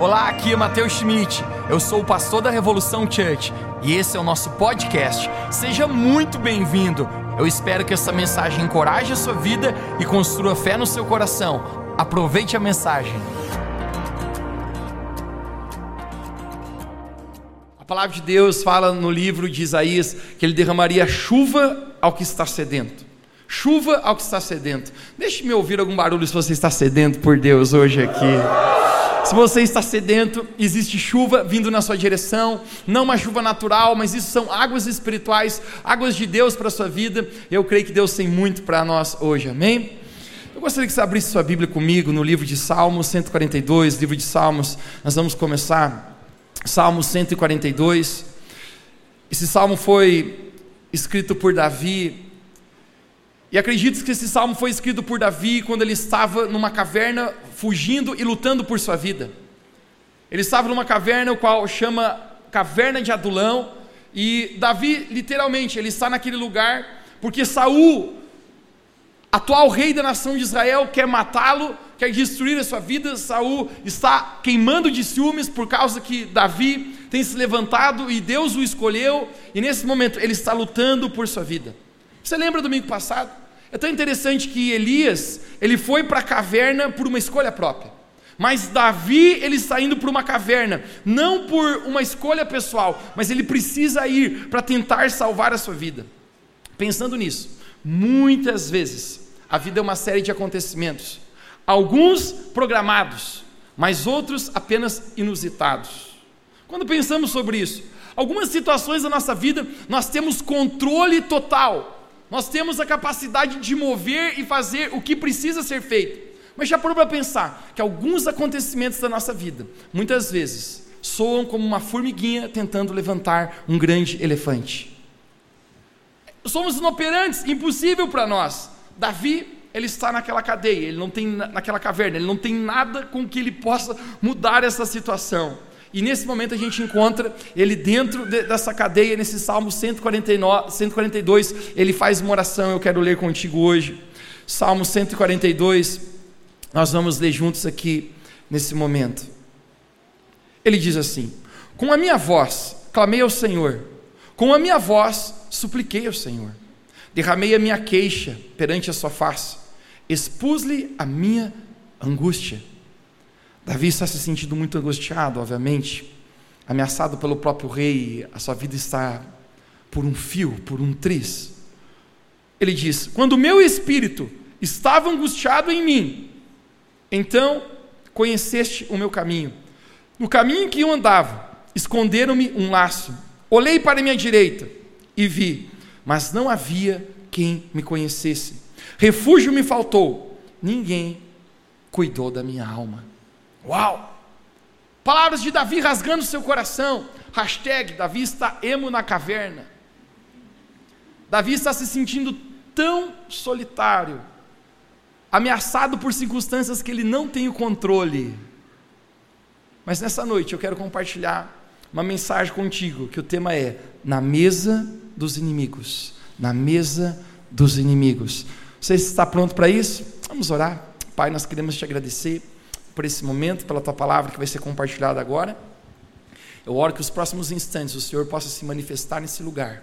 Olá, aqui é Matheus Schmidt. Eu sou o pastor da Revolução Church e esse é o nosso podcast. Seja muito bem-vindo. Eu espero que essa mensagem encoraje a sua vida e construa fé no seu coração. Aproveite a mensagem. A palavra de Deus fala no livro de Isaías que ele derramaria chuva ao que está sedento. Chuva ao que está sedento. Deixe-me ouvir algum barulho se você está sedento por Deus hoje aqui. Se você está sedento, existe chuva vindo na sua direção, não uma chuva natural, mas isso são águas espirituais, águas de Deus para a sua vida. Eu creio que Deus tem muito para nós hoje, amém? Eu gostaria que você abrisse sua Bíblia comigo no livro de Salmos 142, livro de Salmos, nós vamos começar. Salmo 142. Esse salmo foi escrito por Davi e acredito que esse salmo foi escrito por Davi quando ele estava numa caverna, fugindo e lutando por sua vida. Ele estava numa caverna, o qual chama Caverna de Adulão, e Davi, literalmente, ele está naquele lugar porque Saul, atual rei da nação de Israel, quer matá-lo, quer destruir a sua vida. Saul está queimando de ciúmes por causa que Davi tem se levantado e Deus o escolheu, e nesse momento ele está lutando por sua vida. Você lembra domingo passado? É tão interessante que Elias, ele foi para a caverna por uma escolha própria. Mas Davi, ele está indo para uma caverna, não por uma escolha pessoal, mas ele precisa ir para tentar salvar a sua vida. Pensando nisso, muitas vezes a vida é uma série de acontecimentos, alguns programados, mas outros apenas inusitados. Quando pensamos sobre isso, algumas situações da nossa vida nós temos controle total, nós temos a capacidade de mover e fazer o que precisa ser feito. Mas já parou para pensar que alguns acontecimentos da nossa vida, muitas vezes, soam como uma formiguinha tentando levantar um grande elefante. Somos inoperantes, impossível para nós. Davi, ele está naquela cadeia, ele não tem naquela caverna, ele não tem nada com que ele possa mudar essa situação. E nesse momento a gente encontra ele dentro de, dessa cadeia, nesse Salmo 149, 142, ele faz uma oração, eu quero ler contigo hoje. Salmo 142, nós vamos ler juntos aqui nesse momento. Ele diz assim: Com a minha voz clamei ao Senhor, com a minha voz supliquei ao Senhor, derramei a minha queixa perante a sua face, expus-lhe a minha angústia. Davi está se sentindo muito angustiado, obviamente, ameaçado pelo próprio rei, a sua vida está por um fio, por um triz. Ele diz: Quando o meu espírito estava angustiado em mim, então conheceste o meu caminho. No caminho que eu andava, esconderam-me um laço. Olhei para a minha direita e vi, mas não havia quem me conhecesse. Refúgio me faltou, ninguém cuidou da minha alma. Uau! Palavras de Davi rasgando seu coração. Hashtag Davi está emo na caverna. Davi está se sentindo tão solitário, ameaçado por circunstâncias que ele não tem o controle. Mas nessa noite eu quero compartilhar uma mensagem contigo, que o tema é Na mesa dos inimigos. Na mesa dos inimigos. Você está pronto para isso? Vamos orar. Pai, nós queremos te agradecer por esse momento, pela tua palavra que vai ser compartilhada agora. Eu oro que os próximos instantes o Senhor possa se manifestar nesse lugar.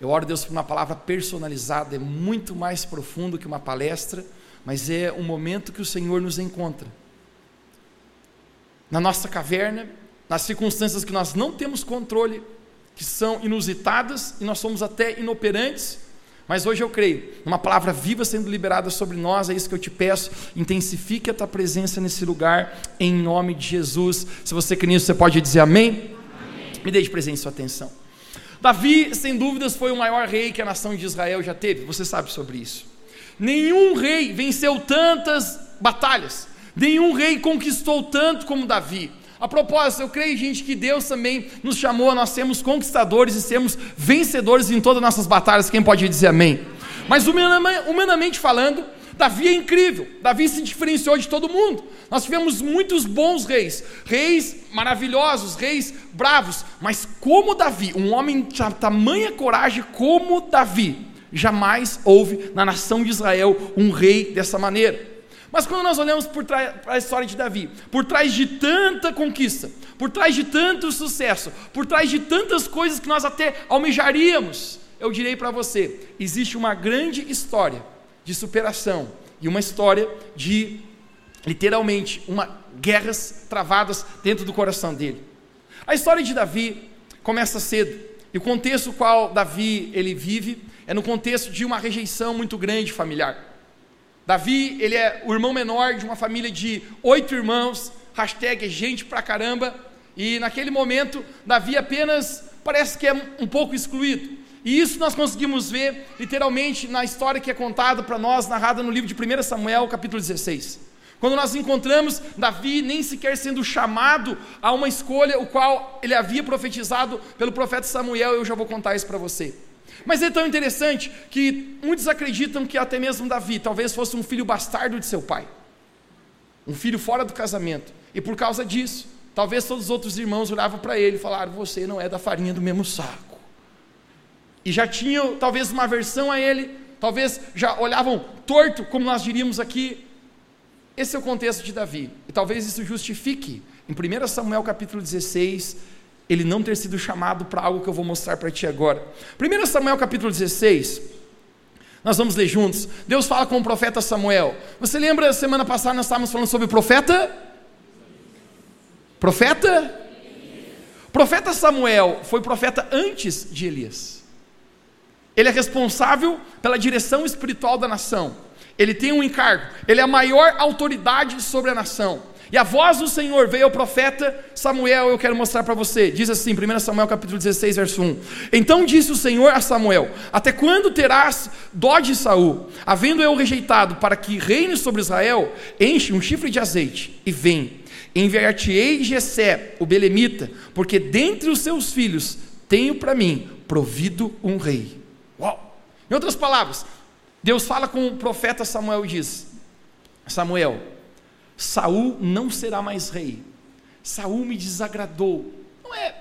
Eu oro, Deus, por uma palavra personalizada, é muito mais profundo que uma palestra, mas é um momento que o Senhor nos encontra. Na nossa caverna, nas circunstâncias que nós não temos controle, que são inusitadas e nós somos até inoperantes, mas hoje eu creio, uma palavra viva sendo liberada sobre nós, é isso que eu te peço. Intensifique a tua presença nesse lugar, em nome de Jesus. Se você crê nisso, você pode dizer amém? amém. Me dê de presente sua atenção. Davi, sem dúvidas, foi o maior rei que a nação de Israel já teve, você sabe sobre isso. Nenhum rei venceu tantas batalhas, nenhum rei conquistou tanto como Davi. A propósito, eu creio, gente, que Deus também nos chamou a nós sermos conquistadores e sermos vencedores em todas as nossas batalhas. Quem pode dizer amém? Mas humanamente falando, Davi é incrível. Davi se diferenciou de todo mundo. Nós tivemos muitos bons reis, reis maravilhosos, reis bravos, mas como Davi, um homem de tamanha coragem como Davi, jamais houve na nação de Israel um rei dessa maneira. Mas quando nós olhamos por trás a história de Davi, por trás de tanta conquista, por trás de tanto sucesso, por trás de tantas coisas que nós até almejaríamos, eu direi para você: existe uma grande história de superação e uma história de literalmente uma guerras travadas dentro do coração dele. A história de Davi começa cedo. E o contexto qual Davi ele vive é no contexto de uma rejeição muito grande familiar. Davi, ele é o irmão menor de uma família de oito irmãos, hashtag é gente pra caramba, e naquele momento, Davi apenas parece que é um pouco excluído. E isso nós conseguimos ver literalmente na história que é contada para nós, narrada no livro de 1 Samuel, capítulo 16. Quando nós encontramos Davi nem sequer sendo chamado a uma escolha, o qual ele havia profetizado pelo profeta Samuel, eu já vou contar isso para você. Mas é tão interessante que muitos acreditam que até mesmo Davi talvez fosse um filho bastardo de seu pai, um filho fora do casamento, e por causa disso, talvez todos os outros irmãos olhavam para ele e falaram: Você não é da farinha do mesmo saco. E já tinham talvez uma aversão a ele, talvez já olhavam torto, como nós diríamos aqui. Esse é o contexto de Davi, e talvez isso justifique, em 1 Samuel capítulo 16, ele não ter sido chamado para algo que eu vou mostrar para ti agora. 1 Samuel capítulo 16, nós vamos ler juntos. Deus fala com o profeta Samuel. Você lembra, semana passada nós estávamos falando sobre o profeta? Profeta? Profeta Samuel foi profeta antes de Elias. Ele é responsável pela direção espiritual da nação. Ele tem um encargo. Ele é a maior autoridade sobre a nação. E a voz do Senhor veio ao profeta Samuel, eu quero mostrar para você. Diz assim, 1 Samuel capítulo 16, verso 1. Então disse o Senhor a Samuel: Até quando terás dó de Saul, havendo eu rejeitado para que reine sobre Israel? Enche um chifre de azeite e vem. Enviar-te-ei Jessé, o belemita, porque dentre os seus filhos tenho para mim provido um rei. Uau! Em outras palavras, Deus fala com o profeta Samuel e diz: Samuel, Saul não será mais rei. Saul me desagradou. Não é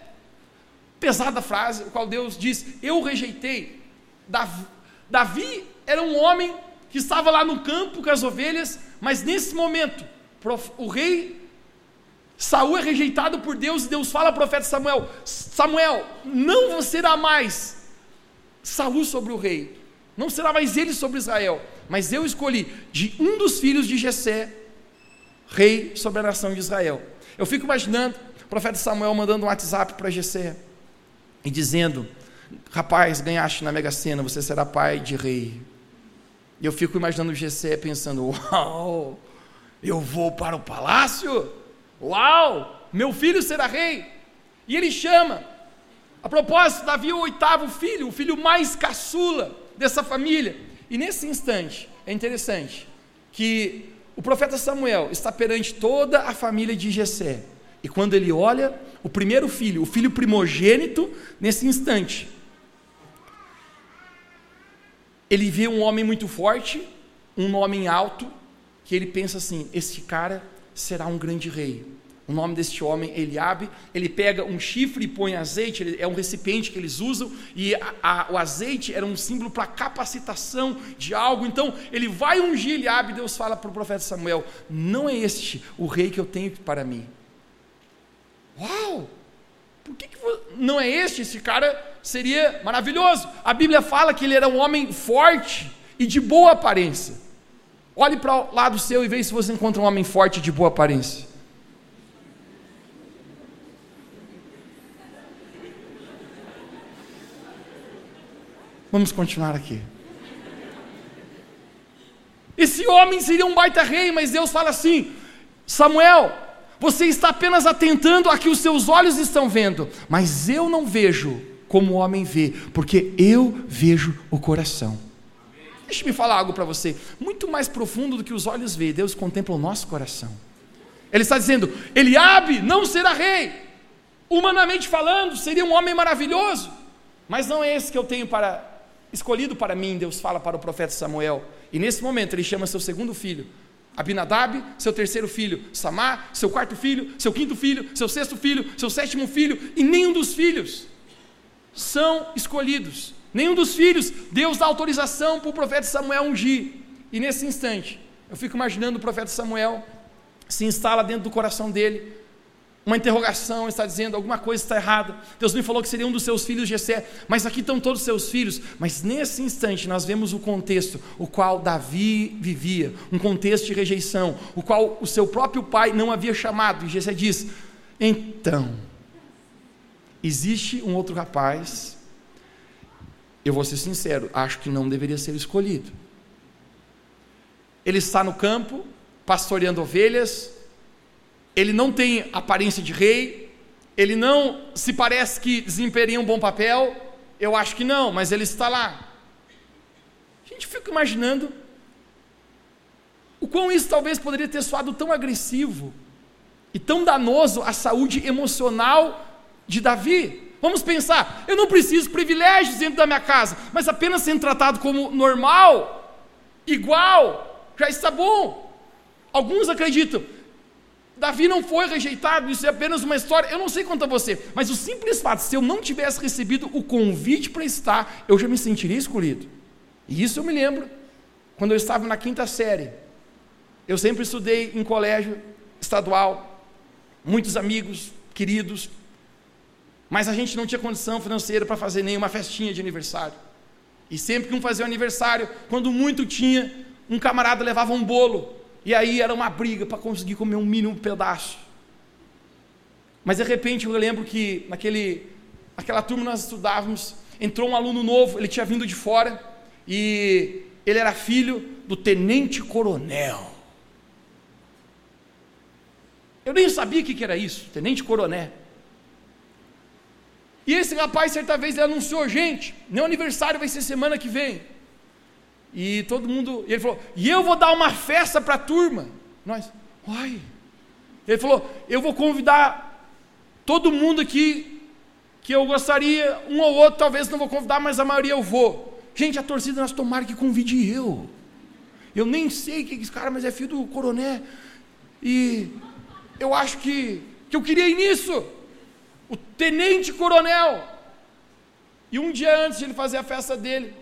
pesada frase, o qual Deus diz: Eu rejeitei. Davi, Davi era um homem que estava lá no campo com as ovelhas, mas nesse momento, o rei Saul é rejeitado por Deus e Deus fala ao profeta Samuel: Samuel, não será mais Saul sobre o rei, não será mais ele sobre Israel, mas eu escolhi de um dos filhos de Jessé rei sobre a nação de Israel. Eu fico imaginando o profeta Samuel mandando um WhatsApp para Jessé e dizendo: Rapaz, ganhaste na Mega Sena, você será pai de rei. E eu fico imaginando Jessé pensando: Uau, eu vou para o palácio? Uau, meu filho será rei. E ele chama. A propósito, Davi é o oitavo filho, o filho mais caçula dessa família. E nesse instante, é interessante que o profeta Samuel está perante toda a família de Jessé. E quando ele olha o primeiro filho, o filho primogênito, nesse instante, ele vê um homem muito forte, um homem alto, que ele pensa assim: este cara será um grande rei. O nome deste homem Eliabe. Ele pega um chifre e põe azeite, é um recipiente que eles usam, e a, a, o azeite era um símbolo para capacitação de algo. Então ele vai ungir Eliabe, e Deus fala para o profeta Samuel: Não é este o rei que eu tenho para mim. Uau! Por que, que não é este? Esse cara seria maravilhoso. A Bíblia fala que ele era um homem forte e de boa aparência. Olhe para o lado seu e veja se você encontra um homem forte e de boa aparência. Vamos continuar aqui. Esse homem seria um baita rei, mas Deus fala assim: Samuel, você está apenas atentando a que os seus olhos estão vendo, mas eu não vejo como o homem vê, porque eu vejo o coração. Deixa-me falar algo para você, muito mais profundo do que os olhos veem, Deus contempla o nosso coração. Ele está dizendo: Eliabe não será rei, humanamente falando, seria um homem maravilhoso, mas não é esse que eu tenho para escolhido para mim, Deus fala para o profeta Samuel. E nesse momento ele chama seu segundo filho, Abinadab, seu terceiro filho, Samar, seu quarto filho, seu quinto filho, seu sexto filho, seu sétimo filho, e nenhum dos filhos são escolhidos. Nenhum dos filhos, Deus dá autorização para o profeta Samuel ungir. E nesse instante, Eu fico imaginando o profeta Samuel se instala dentro do coração dele uma interrogação, está dizendo alguma coisa está errada. Deus me falou que seria um dos seus filhos Jessé, mas aqui estão todos os seus filhos. Mas nesse instante nós vemos o contexto o qual Davi vivia, um contexto de rejeição, o qual o seu próprio pai não havia chamado. E Jessé diz: "Então, existe um outro rapaz, eu vou ser sincero, acho que não deveria ser escolhido. Ele está no campo, pastoreando ovelhas, ele não tem aparência de rei, ele não se parece que desempenha um bom papel, eu acho que não, mas ele está lá. A gente fica imaginando o quão isso talvez poderia ter soado tão agressivo e tão danoso à saúde emocional de Davi. Vamos pensar, eu não preciso privilégios dentro da minha casa, mas apenas sendo tratado como normal, igual, já está bom. Alguns acreditam, Davi não foi rejeitado, isso é apenas uma história. Eu não sei quanto a você, mas o simples fato, se eu não tivesse recebido o convite para estar, eu já me sentiria escolhido. E isso eu me lembro, quando eu estava na quinta série. Eu sempre estudei em colégio estadual, muitos amigos, queridos, mas a gente não tinha condição financeira para fazer nenhuma festinha de aniversário. E sempre que um fazia um aniversário, quando muito tinha, um camarada levava um bolo. E aí era uma briga para conseguir comer um mínimo pedaço. Mas de repente eu lembro que naquele, naquela turma nós estudávamos, entrou um aluno novo, ele tinha vindo de fora, e ele era filho do tenente coronel. Eu nem sabia o que era isso, tenente coronel. E esse rapaz, certa vez, ele anunciou: gente, meu aniversário vai ser semana que vem. E todo mundo, e ele falou, e eu vou dar uma festa para a turma. Nós, uai. Ele falou, eu vou convidar todo mundo aqui que eu gostaria, um ou outro talvez não vou convidar, mas a maioria eu vou. Gente, a torcida nós tomaram que convide eu. Eu nem sei que esse cara, mas é filho do coronel. E eu acho que, que eu queria ir nisso. O tenente coronel. E um dia antes de ele fazer a festa dele,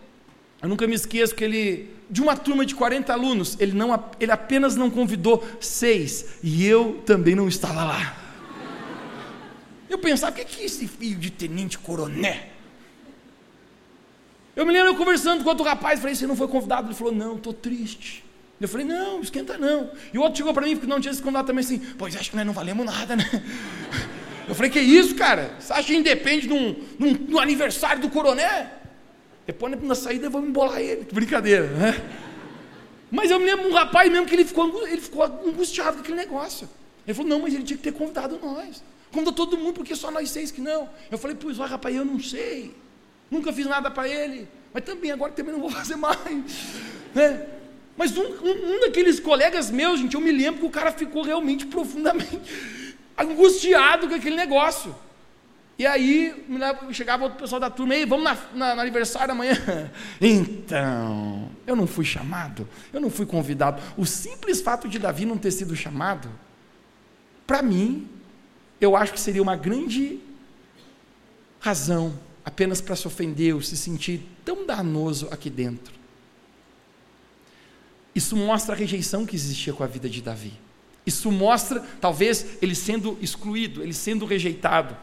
eu nunca me esqueço que ele, de uma turma de 40 alunos, ele, não, ele apenas não convidou seis, e eu também não estava lá. Eu pensava, o que é esse filho de tenente coronel? Eu me lembro eu conversando com outro rapaz, falei, você não foi convidado? Ele falou, não, estou triste. Eu falei, não, esquenta não. E o outro chegou para mim, porque não tinha se convidado também assim, pois acho que nós não valemos nada, né? Eu falei, que isso, cara? Você acha que independe de um, de um, de um aniversário do coronel? Depois na saída vamos embolar ele. Brincadeira, né? Mas eu me lembro um rapaz mesmo que ele ficou, ele ficou angustiado com aquele negócio. Ele falou, não, mas ele tinha que ter convidado nós. Convidou todo mundo, porque só nós seis que não. Eu falei, pois ó, rapaz, eu não sei. Nunca fiz nada para ele. Mas também, agora também não vou fazer mais. Né? Mas um, um, um, daqueles colegas meus, gente, eu me lembro que o cara ficou realmente profundamente angustiado com aquele negócio. E aí, chegava outro pessoal da turma, ei, vamos na, na, no aniversário amanhã. Então, eu não fui chamado, eu não fui convidado. O simples fato de Davi não ter sido chamado, para mim, eu acho que seria uma grande razão apenas para se ofender ou se sentir tão danoso aqui dentro. Isso mostra a rejeição que existia com a vida de Davi. Isso mostra, talvez, ele sendo excluído, ele sendo rejeitado.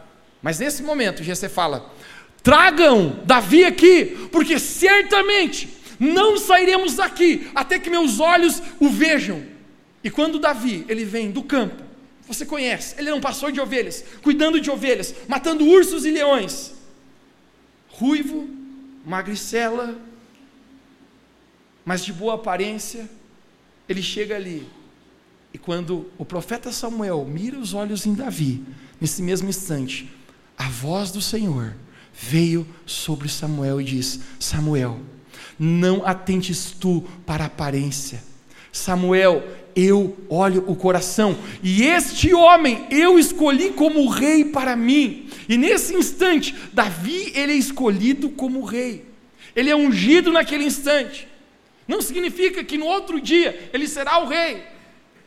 Mas nesse momento, Jessé fala: tragam Davi aqui, porque certamente não sairemos daqui até que meus olhos o vejam. E quando Davi, ele vem do campo, você conhece, ele é um pastor de ovelhas, cuidando de ovelhas, matando ursos e leões. Ruivo, magricela, mas de boa aparência, ele chega ali. E quando o profeta Samuel mira os olhos em Davi, nesse mesmo instante, a voz do Senhor veio sobre Samuel e diz: Samuel, não atentes tu para a aparência. Samuel, eu olho o coração, e este homem eu escolhi como rei para mim. E nesse instante, Davi ele é escolhido como rei. Ele é ungido naquele instante. Não significa que no outro dia ele será o rei,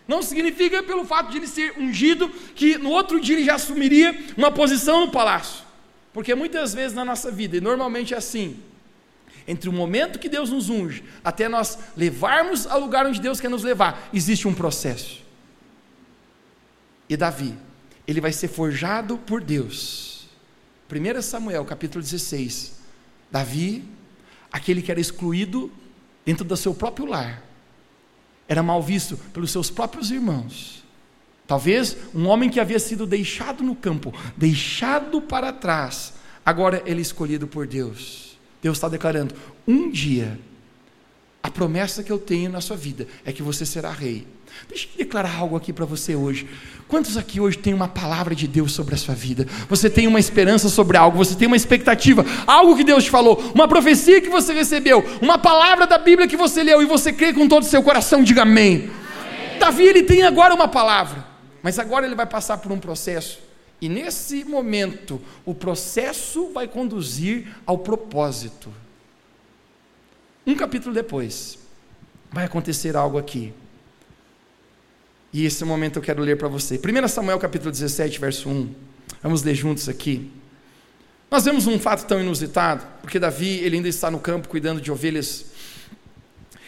não significa pelo fato de ele ser ungido que no outro dia ele já assumiria uma posição no palácio. Porque muitas vezes na nossa vida, e normalmente é assim, Entre o momento que Deus nos unge até nós levarmos ao lugar onde Deus quer nos levar, existe um processo. E Davi, ele vai ser forjado por Deus. 1 Samuel, capítulo 16. Davi, aquele que era excluído dentro do seu próprio lar, era mal visto pelos seus próprios irmãos. Talvez um homem que havia sido deixado no campo, deixado para trás, agora ele é escolhido por Deus. Deus está declarando: um dia, a promessa que eu tenho na sua vida é que você será rei. Deixa eu declarar algo aqui para você hoje. Quantos aqui hoje tem uma palavra de Deus sobre a sua vida? Você tem uma esperança sobre algo, você tem uma expectativa, algo que Deus te falou, uma profecia que você recebeu, uma palavra da Bíblia que você leu e você crê com todo o seu coração, diga amém. amém. Davi, ele tem agora uma palavra, mas agora ele vai passar por um processo. E nesse momento, o processo vai conduzir ao propósito. Um capítulo depois, vai acontecer algo aqui. E esse momento eu quero ler para você. 1 Samuel capítulo 17, verso 1. Vamos ler juntos aqui. Nós vemos um fato tão inusitado, porque Davi, ele ainda está no campo cuidando de ovelhas,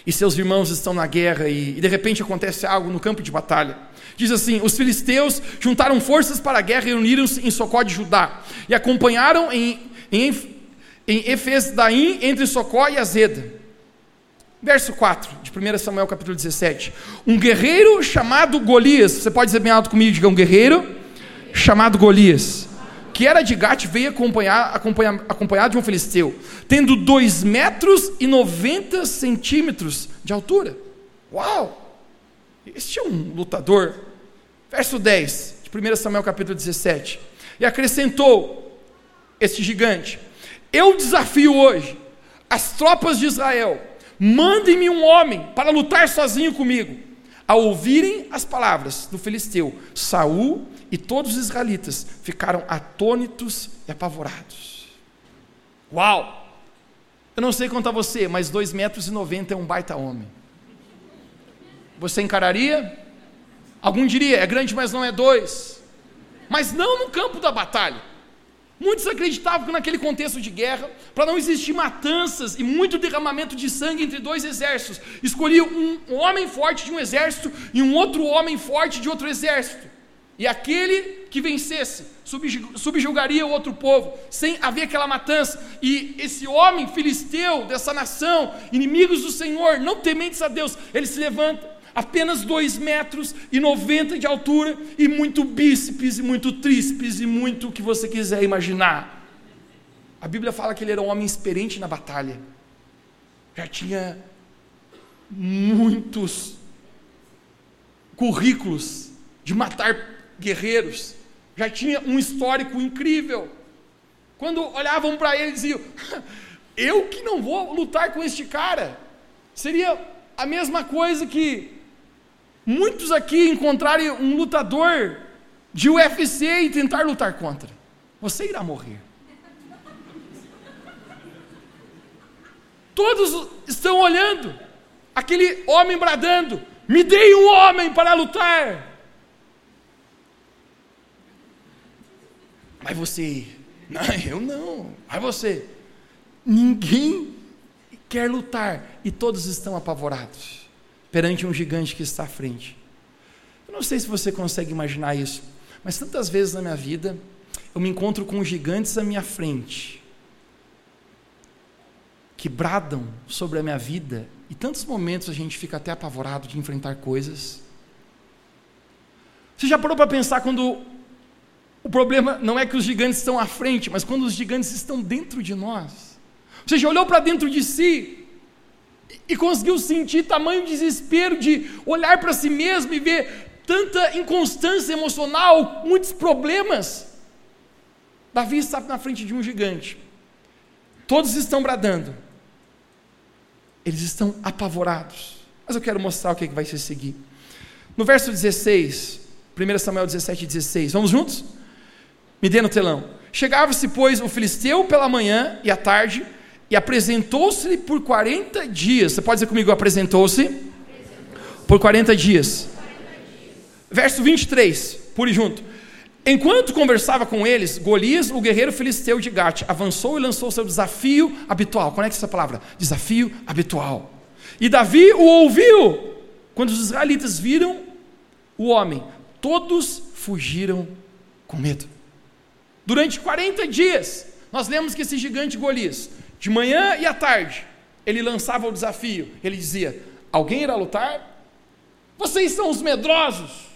e seus irmãos estão na guerra, e, e de repente acontece algo no campo de batalha. Diz assim: os filisteus juntaram forças para a guerra e uniram-se em Socó de Judá, e acompanharam em, em, em Efesdaim entre Socó e Azeda. Verso 4 de 1 Samuel capítulo 17. Um guerreiro chamado Golias, você pode dizer bem alto comigo, diga um guerreiro chamado Golias, que era de Gate, veio acompanhar, acompanhar, acompanhado de um filisteu, tendo 2 metros e 90 centímetros de altura. Uau! Este é um lutador. Verso 10 de 1 Samuel capítulo 17. E acrescentou este gigante: Eu desafio hoje as tropas de Israel Mandem-me um homem para lutar sozinho comigo. Ao ouvirem as palavras do filisteu, Saul e todos os israelitas ficaram atônitos e apavorados. Uau! Eu não sei quanto a você, mas 2 metros e 90 é um baita homem. Você encararia? Algum diria, é grande, mas não é dois. Mas não no campo da batalha. Muitos acreditavam que naquele contexto de guerra, para não existir matanças e muito derramamento de sangue entre dois exércitos, escolhiam um homem forte de um exército e um outro homem forte de outro exército. E aquele que vencesse subjugaria o outro povo, sem haver aquela matança. E esse homem filisteu dessa nação, inimigos do Senhor, não tementes a Deus, ele se levanta apenas 2 metros e 90 de altura, e muito bíceps, e muito tríceps, e muito o que você quiser imaginar. A Bíblia fala que ele era um homem experiente na batalha, já tinha muitos currículos de matar guerreiros, já tinha um histórico incrível. Quando olhavam para ele, diziam: Eu que não vou lutar com este cara. Seria a mesma coisa que muitos aqui encontrarem um lutador de UFC e tentar lutar contra. Você irá morrer. Todos estão olhando, aquele homem bradando: Me dei um homem para lutar. Mas você, não, eu não. Mas você, ninguém quer lutar e todos estão apavorados perante um gigante que está à frente. Eu não sei se você consegue imaginar isso, mas tantas vezes na minha vida eu me encontro com gigantes à minha frente que bradam sobre a minha vida e tantos momentos a gente fica até apavorado de enfrentar coisas. Você já parou para pensar quando o problema não é que os gigantes estão à frente, mas quando os gigantes estão dentro de nós? Você já olhou para dentro de si e conseguiu sentir tamanho desespero de olhar para si mesmo e ver tanta inconstância emocional, muitos problemas. Davi está na frente de um gigante. Todos estão bradando. Eles estão apavorados. Mas eu quero mostrar o que, é que vai se seguir. No verso 16, 1 Samuel 17, 16. Vamos juntos? Me dê no telão. Chegava-se, pois, o filisteu pela manhã e à tarde e apresentou-se por 40 dias. Você pode dizer comigo, apresentou-se? Apresentou por 40 dias. 40 dias. Verso 23, pure junto. Enquanto conversava com eles, Golias, o guerreiro filisteu de Gate, avançou e lançou seu desafio habitual. Conecta essa palavra: desafio habitual. E Davi o ouviu. Quando os israelitas viram o homem, todos fugiram com medo. Durante 40 dias, nós lemos que esse gigante Golias, de manhã e à tarde, ele lançava o desafio. Ele dizia: Alguém irá lutar? Vocês são os medrosos.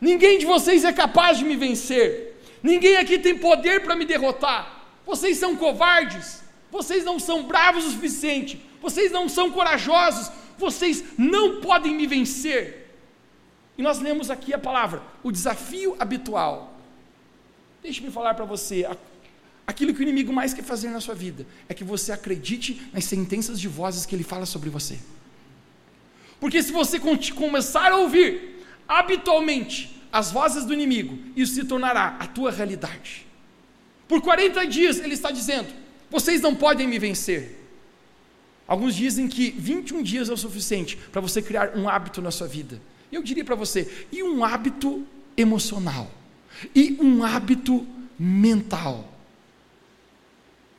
Ninguém de vocês é capaz de me vencer. Ninguém aqui tem poder para me derrotar. Vocês são covardes. Vocês não são bravos o suficiente. Vocês não são corajosos. Vocês não podem me vencer. E nós lemos aqui a palavra, o desafio habitual. Deixe-me falar para você, aquilo que o inimigo mais quer fazer na sua vida é que você acredite nas sentenças de vozes que ele fala sobre você. Porque se você começar a ouvir habitualmente as vozes do inimigo, isso se tornará a tua realidade. Por 40 dias ele está dizendo: vocês não podem me vencer. Alguns dizem que 21 dias é o suficiente para você criar um hábito na sua vida. Eu diria para você, e um hábito emocional, e um hábito mental.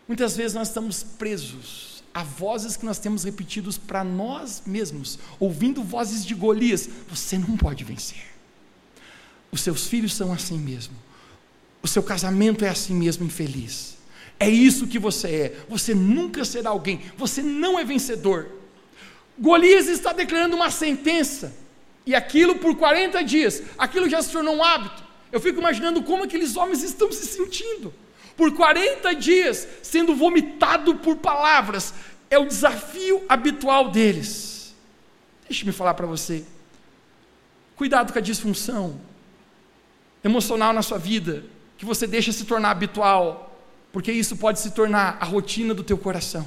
Muitas vezes nós estamos presos a vozes que nós temos repetidos para nós mesmos, ouvindo vozes de Golias, você não pode vencer. Os seus filhos são assim mesmo. O seu casamento é assim mesmo infeliz. É isso que você é. Você nunca será alguém. Você não é vencedor. Golias está declarando uma sentença. E aquilo por 40 dias, aquilo já se tornou um hábito. Eu fico imaginando como aqueles homens estão se sentindo. Por 40 dias, sendo vomitado por palavras. É o desafio habitual deles. Deixe-me falar para você. Cuidado com a disfunção emocional na sua vida, que você deixa se tornar habitual, porque isso pode se tornar a rotina do teu coração.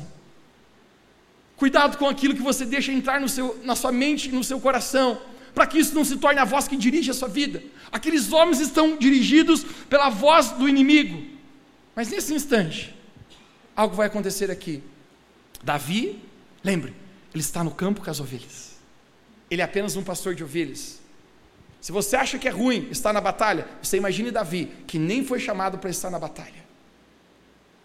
Cuidado com aquilo que você deixa entrar no seu, na sua mente e no seu coração, para que isso não se torne a voz que dirige a sua vida. Aqueles homens estão dirigidos pela voz do inimigo. Mas nesse instante, algo vai acontecer aqui. Davi, lembre, ele está no campo com as ovelhas. Ele é apenas um pastor de ovelhas. Se você acha que é ruim estar na batalha, você imagine Davi, que nem foi chamado para estar na batalha.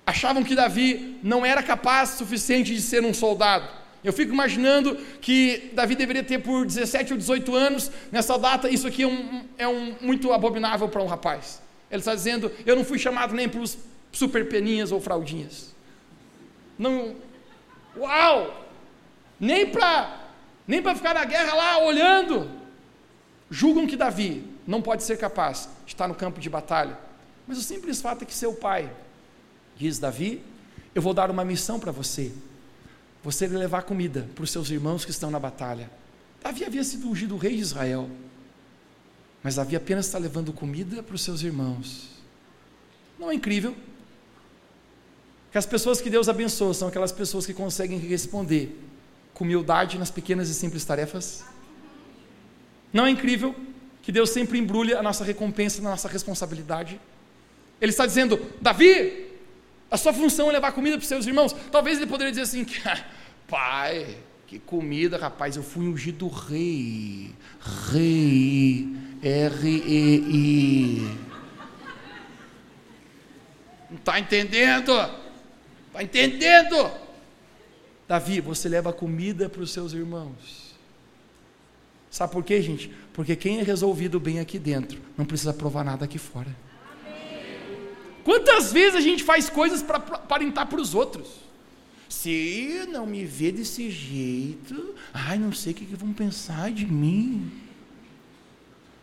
Achavam que Davi não era capaz suficiente de ser um soldado. Eu fico imaginando que Davi deveria ter por 17 ou 18 anos, nessa data, isso aqui é, um, é um, muito abominável para um rapaz. Ele está dizendo: Eu não fui chamado nem para os super peninhas ou fraldinhas. Não. Uau! Nem para nem para ficar na guerra lá olhando julgam que Davi não pode ser capaz de estar no campo de batalha. Mas o simples fato é que seu pai diz: Davi, eu vou dar uma missão para você. Você levar comida para os seus irmãos que estão na batalha. Davi havia sido ungido rei de Israel, mas Davi apenas está levando comida para os seus irmãos. Não é incrível? Que as pessoas que Deus abençoa são aquelas pessoas que conseguem responder com humildade nas pequenas e simples tarefas? Não é incrível que Deus sempre embrulha a nossa recompensa na nossa responsabilidade? Ele está dizendo, Davi, a sua função é levar comida para os seus irmãos. Talvez ele poderia dizer assim, pai, que comida, rapaz, eu fui ungido rei, rei, R-E-I. Não está entendendo? Está entendendo? Davi, você leva comida para os seus irmãos. Sabe por quê, gente? Porque quem é resolvido bem aqui dentro não precisa provar nada aqui fora. Quantas vezes a gente faz coisas para aparentar para os outros? Se não me vê desse jeito, ai, não sei o que, que vão pensar de mim.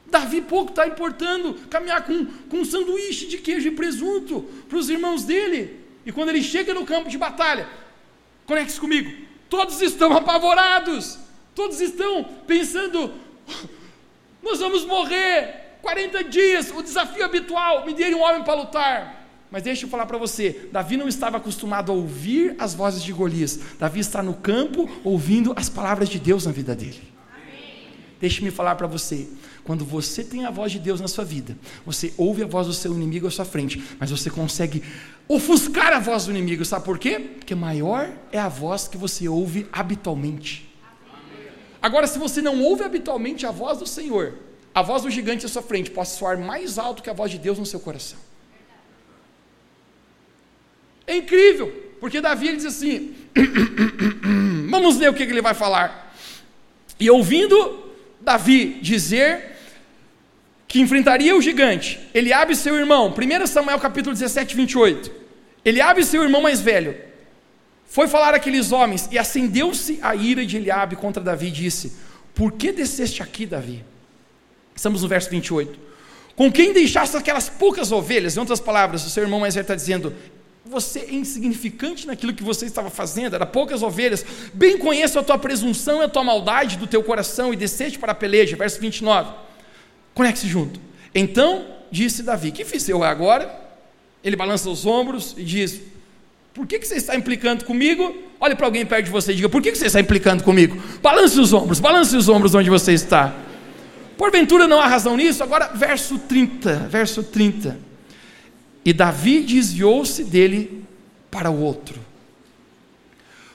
Davi pouco está importando caminhar com, com um sanduíche de queijo e presunto para os irmãos dele. E quando ele chega no campo de batalha, conecte-se comigo, todos estão apavorados. Todos estão pensando: nós vamos morrer 40 dias, o desafio habitual, me dê um homem para lutar. Mas deixa eu falar para você: Davi não estava acostumado a ouvir as vozes de Golias, Davi está no campo ouvindo as palavras de Deus na vida dele. Deixe-me falar para você: quando você tem a voz de Deus na sua vida, você ouve a voz do seu inimigo à sua frente, mas você consegue ofuscar a voz do inimigo, sabe por quê? Porque maior é a voz que você ouve habitualmente. Agora, se você não ouve habitualmente a voz do Senhor, a voz do gigante à sua frente possa soar mais alto que a voz de Deus no seu coração. É incrível, porque Davi ele diz assim: vamos ver o que ele vai falar. E ouvindo Davi dizer que enfrentaria o gigante, Eliabe seu irmão, 1 Samuel capítulo 17, 28. Eliabe seu irmão mais velho, foi falar aqueles homens, e acendeu-se a ira de Eliabe contra Davi, e disse: Por que desceste aqui, Davi? Estamos no verso 28. Com quem deixaste aquelas poucas ovelhas? Em outras palavras, o seu irmão mais velho está dizendo: Você é insignificante naquilo que você estava fazendo, era poucas ovelhas. Bem conheço a tua presunção e a tua maldade do teu coração, e desceste para a peleja. Verso 29. Conecte-se junto. Então disse Davi: Que fiz eu agora? Ele balança os ombros e diz: por que, que você está implicando comigo? Olhe para alguém perto de você e diga: Por que, que você está implicando comigo? Balance os ombros, balance os ombros onde você está. Porventura não há razão nisso? Agora, verso 30, verso 30. E Davi desviou-se dele para o outro.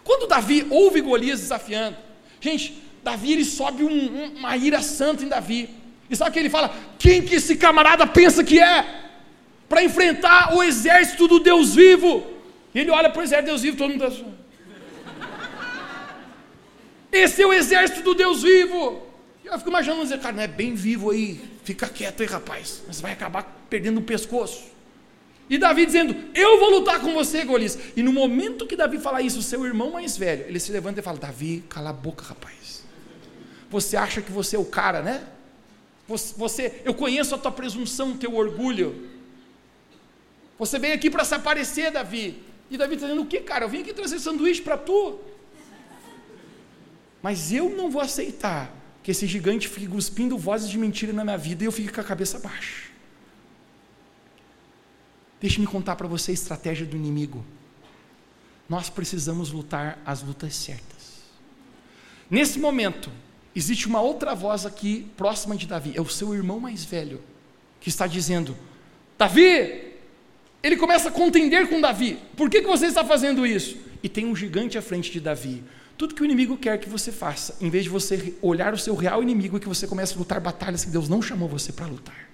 Quando Davi ouve Golias desafiando, gente, Davi ele sobe um, um, uma ira santa em Davi. E sabe o que ele fala? Quem que esse camarada pensa que é? Para enfrentar o exército do Deus vivo. E ele olha para o exército de Deus vivo, todo mundo está assim. Esse é o exército do Deus vivo. Eu fico imaginando dizer, cara, não é bem vivo aí, fica quieto aí, rapaz, mas vai acabar perdendo o pescoço. E Davi dizendo, eu vou lutar com você, Golias. E no momento que Davi fala isso, seu irmão mais velho, ele se levanta e fala: Davi, cala a boca, rapaz. Você acha que você é o cara, né? Você, eu conheço a tua presunção, o teu orgulho. Você veio aqui para se aparecer, Davi. E Davi está dizendo: O que, cara? Eu vim aqui trazer sanduíche para tu. Mas eu não vou aceitar que esse gigante fique cuspindo vozes de mentira na minha vida e eu fique com a cabeça baixa. Deixe-me contar para você a estratégia do inimigo. Nós precisamos lutar as lutas certas. Nesse momento, existe uma outra voz aqui próxima de Davi, é o seu irmão mais velho, que está dizendo: Davi, ele começa a contender com Davi. Por que, que você está fazendo isso? E tem um gigante à frente de Davi. Tudo que o inimigo quer que você faça, em vez de você olhar o seu real inimigo, é que você comece a lutar batalhas que Deus não chamou você para lutar.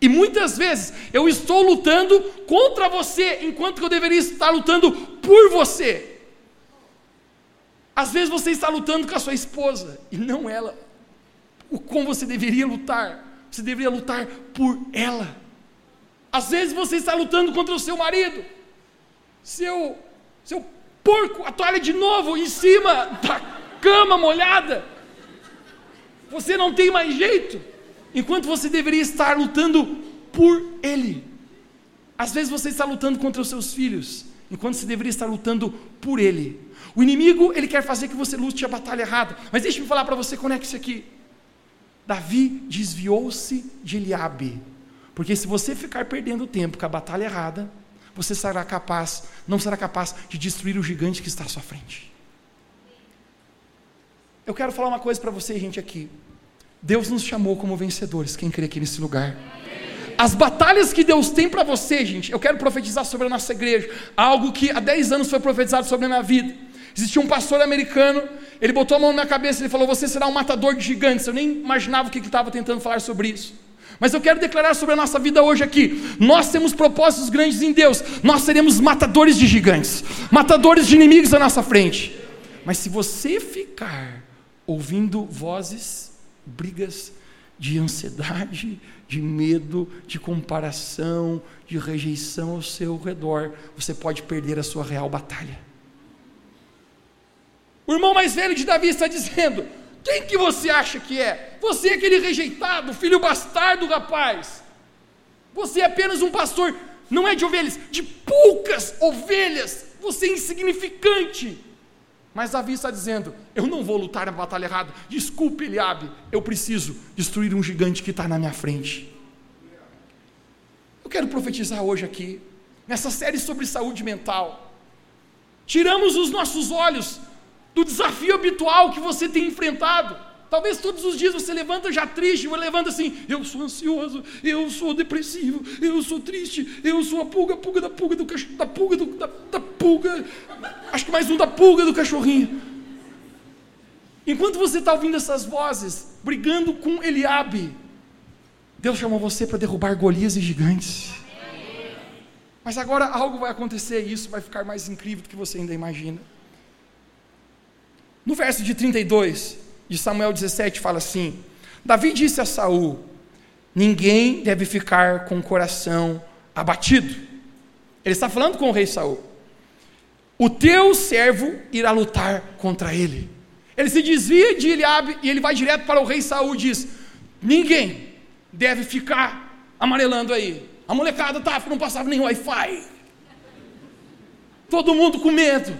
E muitas vezes eu estou lutando contra você, enquanto eu deveria estar lutando por você. Às vezes você está lutando com a sua esposa e não ela. O como você deveria lutar? Você deveria lutar por ela. Às vezes você está lutando contra o seu marido, seu, seu porco, a toalha de novo em cima da cama molhada. Você não tem mais jeito, enquanto você deveria estar lutando por ele. Às vezes você está lutando contra os seus filhos, enquanto você deveria estar lutando por ele. O inimigo, ele quer fazer que você lute a batalha errada. Mas deixe-me falar para você, conecte-se aqui. Davi desviou-se de Eliabe porque se você ficar perdendo tempo com a batalha errada, você será capaz, não será capaz de destruir o gigante que está à sua frente. Eu quero falar uma coisa para você, gente, aqui. Deus nos chamou como vencedores, quem crê aqui nesse lugar. As batalhas que Deus tem para você, gente, eu quero profetizar sobre a nossa igreja, algo que há 10 anos foi profetizado sobre a minha vida. Existia um pastor americano, ele botou a mão na cabeça e falou: Você será um matador de gigantes. Eu nem imaginava o que ele estava tentando falar sobre isso. Mas eu quero declarar sobre a nossa vida hoje aqui. Nós temos propósitos grandes em Deus. Nós seremos matadores de gigantes, matadores de inimigos à nossa frente. Mas se você ficar ouvindo vozes, brigas de ansiedade, de medo, de comparação, de rejeição ao seu redor, você pode perder a sua real batalha. O irmão mais velho de Davi está dizendo: quem que você acha que é? Você é aquele rejeitado, filho bastardo, rapaz. Você é apenas um pastor, não é de ovelhas, de poucas ovelhas. Você é insignificante. Mas Davi está dizendo: Eu não vou lutar na batalha errada. Desculpe, Eliabe, eu preciso destruir um gigante que está na minha frente. Eu quero profetizar hoje aqui, nessa série sobre saúde mental. Tiramos os nossos olhos do desafio habitual que você tem enfrentado. Talvez todos os dias você levanta já triste, você levanta assim, eu sou ansioso, eu sou depressivo, eu sou triste, eu sou a pulga, pulga da pulga do cachorro, da pulga do, da, da pulga, acho que mais um da pulga do cachorrinho. Enquanto você está ouvindo essas vozes, brigando com Eliabe, Deus chamou você para derrubar Golias e gigantes. Mas agora algo vai acontecer e isso vai ficar mais incrível do que você ainda imagina. No verso de 32 de Samuel 17 fala assim: Davi disse a Saul: Ninguém deve ficar com o coração abatido. Ele está falando com o rei Saul. O teu servo irá lutar contra ele. Ele se desvia de Eliabe e ele vai direto para o rei Saul e diz: Ninguém deve ficar amarelando aí. A molecada tá, não passava nem Wi-Fi. Todo mundo com medo.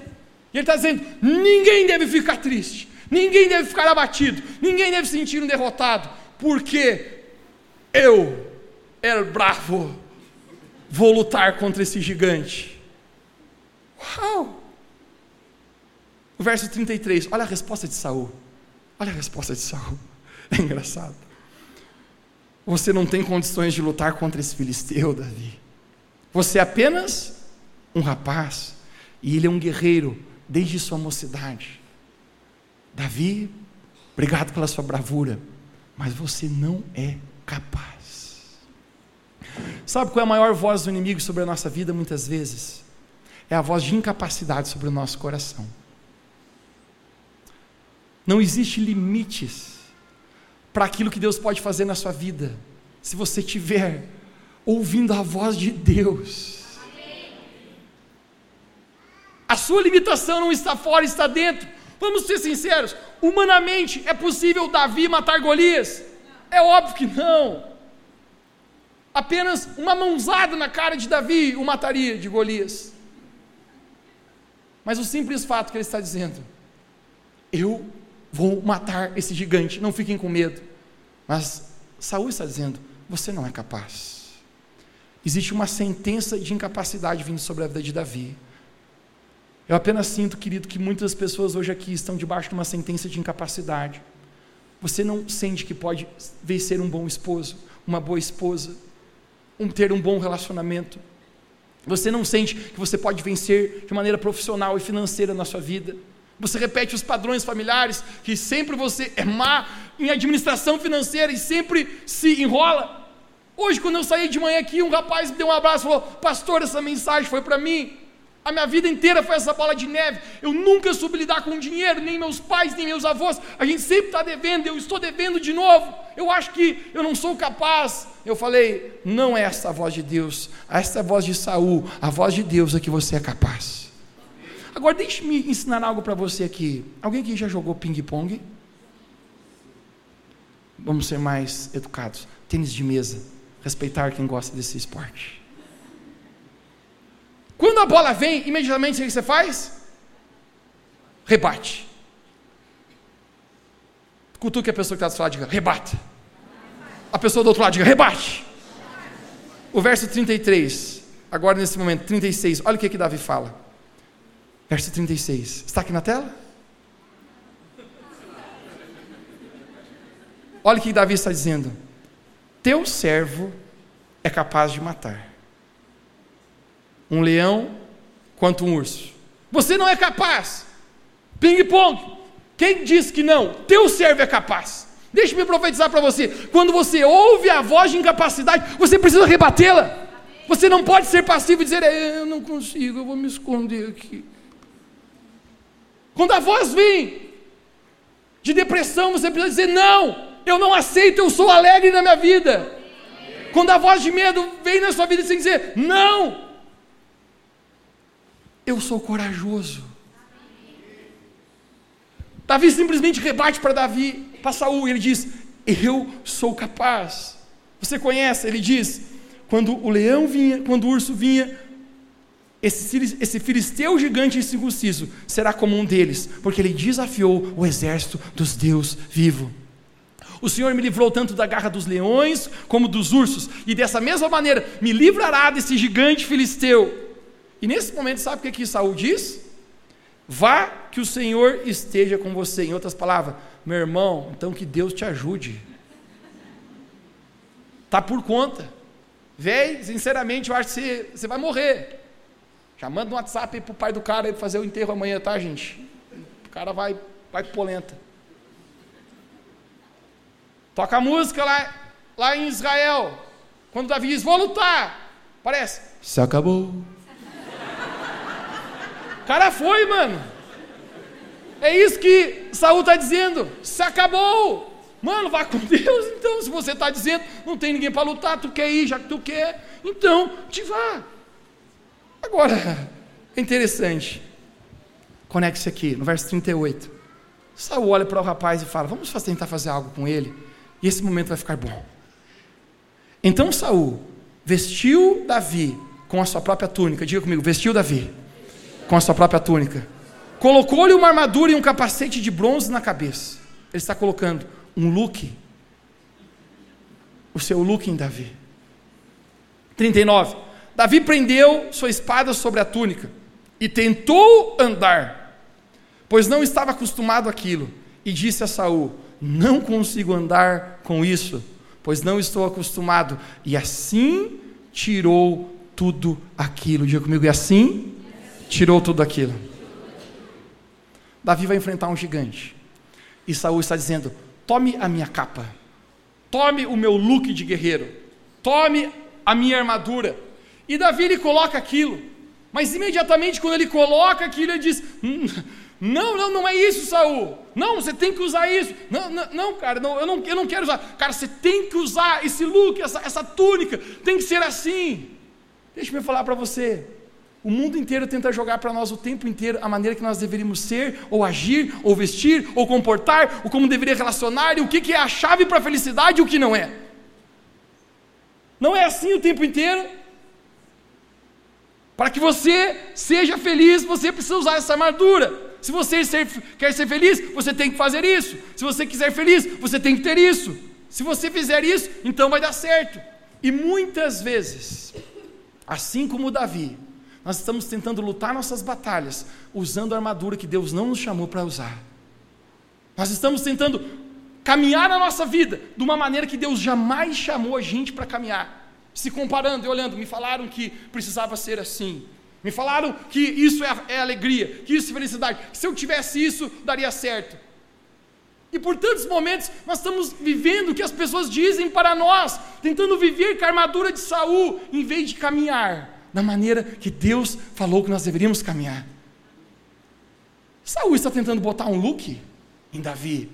E ele está dizendo: ninguém deve ficar triste, ninguém deve ficar abatido, ninguém deve se sentir um derrotado, porque eu, El Bravo, vou lutar contra esse gigante. Uau! O verso 33, olha a resposta de Saul. Olha a resposta de Saul. É engraçado. Você não tem condições de lutar contra esse filisteu, Davi. Você é apenas um rapaz e ele é um guerreiro desde sua mocidade. Davi, obrigado pela sua bravura, mas você não é capaz. Sabe qual é a maior voz do inimigo sobre a nossa vida muitas vezes? É a voz de incapacidade sobre o nosso coração. Não existe limites para aquilo que Deus pode fazer na sua vida, se você estiver ouvindo a voz de Deus. A sua limitação não está fora, está dentro. Vamos ser sinceros: humanamente é possível Davi matar Golias? É óbvio que não. Apenas uma mãozada na cara de Davi o mataria de Golias. Mas o simples fato que ele está dizendo, eu vou matar esse gigante, não fiquem com medo. Mas Saul está dizendo: você não é capaz. Existe uma sentença de incapacidade vindo sobre a vida de Davi. Eu apenas sinto, querido, que muitas pessoas hoje aqui estão debaixo de uma sentença de incapacidade. Você não sente que pode vencer um bom esposo, uma boa esposa, um, ter um bom relacionamento. Você não sente que você pode vencer de maneira profissional e financeira na sua vida. Você repete os padrões familiares, que sempre você é má em administração financeira e sempre se enrola. Hoje, quando eu saí de manhã aqui, um rapaz me deu um abraço e falou: Pastor, essa mensagem foi para mim. A minha vida inteira foi essa bola de neve. Eu nunca soube lidar com dinheiro, nem meus pais, nem meus avós. A gente sempre está devendo, eu estou devendo de novo. Eu acho que eu não sou capaz. Eu falei, não é essa a voz de Deus, essa é a voz de Saul, a voz de Deus é que você é capaz. Agora deixe-me ensinar algo para você aqui. Alguém aqui já jogou ping-pong? Vamos ser mais educados. Tênis de mesa. Respeitar quem gosta desse esporte. Quando a bola vem, imediatamente o que você faz? Rebate. Cutuque a pessoa que está do seu lado diga, rebate. A pessoa do outro lado diga, rebate. O verso 33, agora nesse momento, 36, olha o que, que Davi fala. Verso 36. Está aqui na tela? Olha o que Davi está dizendo. Teu servo é capaz de matar um leão quanto um urso. Você não é capaz. Ping-pong. Quem diz que não? Teu servo é capaz. Deixe-me profetizar para você. Quando você ouve a voz de incapacidade, você precisa rebatê-la. Você não pode ser passivo e dizer, é, eu não consigo, eu vou me esconder aqui. Quando a voz vem de depressão, você precisa dizer: Não, eu não aceito, eu sou alegre na minha vida. Quando a voz de medo vem na sua vida, que dizer: Não, eu sou corajoso. Davi simplesmente rebate para Davi, para Saul, e ele diz: Eu sou capaz. Você conhece? Ele diz: quando o leão vinha, quando o urso vinha, esse, esse filisteu gigante incircunciso será como um deles, porque ele desafiou o exército dos Deus vivo. O Senhor me livrou tanto da garra dos leões como dos ursos, e dessa mesma maneira me livrará desse gigante filisteu. E nesse momento, sabe o que, que Saul diz? Vá que o Senhor esteja com você. Em outras palavras, meu irmão, então que Deus te ajude. Tá por conta. Véi, sinceramente, eu acho que você, vai morrer. Já manda um WhatsApp aí pro pai do cara aí fazer o enterro amanhã, tá, gente? O cara vai, vai polenta. Toca a música lá. lá em Israel, quando Davi diz: Vou lutar, parece, se acabou. O cara foi, mano. É isso que Saul está dizendo. Se acabou. Mano, vá com Deus. Então, se você está dizendo, não tem ninguém para lutar, tu quer ir, já que tu quer, então te vá. Agora, é interessante. Conecte-se aqui, no verso 38. Saul olha para o rapaz e fala: Vamos tentar fazer algo com ele, e esse momento vai ficar bom. Então Saul vestiu Davi com a sua própria túnica. Diga comigo, vestiu Davi com a sua própria túnica. Colocou-lhe uma armadura e um capacete de bronze na cabeça. Ele está colocando um look. O seu look em Davi. 39. Davi prendeu sua espada sobre a túnica e tentou andar, pois não estava acostumado àquilo, e disse a Saul: Não consigo andar com isso, pois não estou acostumado. E assim tirou tudo aquilo. Diga comigo, e assim tirou tudo aquilo. Davi vai enfrentar um gigante. E Saul está dizendo: Tome a minha capa, tome o meu look de guerreiro, tome a minha armadura. E Davi ele coloca aquilo, mas imediatamente quando ele coloca aquilo, ele diz: hum, Não, não, não é isso, Saul. Não, você tem que usar isso. Não, não, não cara, não, eu, não, eu não quero usar. Cara, você tem que usar esse look, essa, essa túnica, tem que ser assim. Deixa eu falar para você. O mundo inteiro tenta jogar para nós o tempo inteiro a maneira que nós deveríamos ser, ou agir, ou vestir, ou comportar, ou como deveria relacionar, e o que, é a chave para a felicidade e o que não é. Não é assim o tempo inteiro. Para que você seja feliz, você precisa usar essa armadura. Se você ser, quer ser feliz, você tem que fazer isso. Se você quiser feliz, você tem que ter isso. Se você fizer isso, então vai dar certo. E muitas vezes, assim como Davi, nós estamos tentando lutar nossas batalhas usando a armadura que Deus não nos chamou para usar. Nós estamos tentando caminhar na nossa vida de uma maneira que Deus jamais chamou a gente para caminhar. Se comparando e olhando, me falaram que precisava ser assim. Me falaram que isso é, é alegria, que isso é felicidade. Que se eu tivesse isso, daria certo. E por tantos momentos nós estamos vivendo o que as pessoas dizem para nós, tentando viver com a armadura de Saul, em vez de caminhar da maneira que Deus falou que nós deveríamos caminhar. Saul está tentando botar um look em Davi.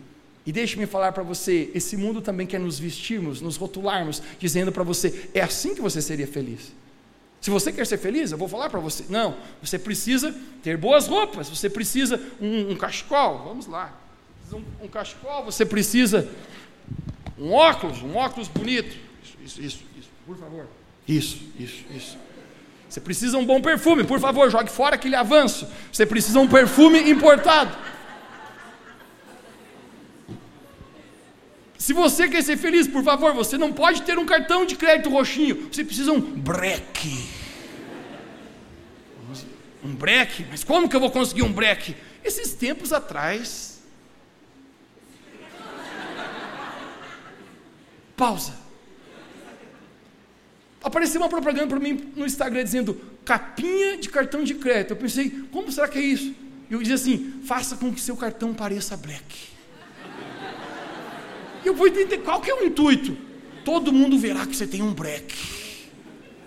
E deixe-me falar para você: esse mundo também quer nos vestirmos, nos rotularmos, dizendo para você: é assim que você seria feliz. Se você quer ser feliz, eu vou falar para você: não, você precisa ter boas roupas, você precisa um, um cachecol, vamos lá, um, um cachecol, você precisa um óculos, um óculos bonito. Isso, isso, isso, por favor. Isso, isso, isso. Você precisa um bom perfume, por favor, jogue fora aquele avanço. Você precisa um perfume importado. Se você quer ser feliz, por favor, você não pode ter um cartão de crédito roxinho. Você precisa um breque. Um breque? Mas como que eu vou conseguir um breque? Esses tempos atrás. Pausa apareceu uma propaganda para mim no Instagram dizendo capinha de cartão de crédito. Eu pensei, como será que é isso? Eu dizia assim: faça com que seu cartão pareça black. Eu vou entender qual que é o intuito. Todo mundo verá que você tem um black.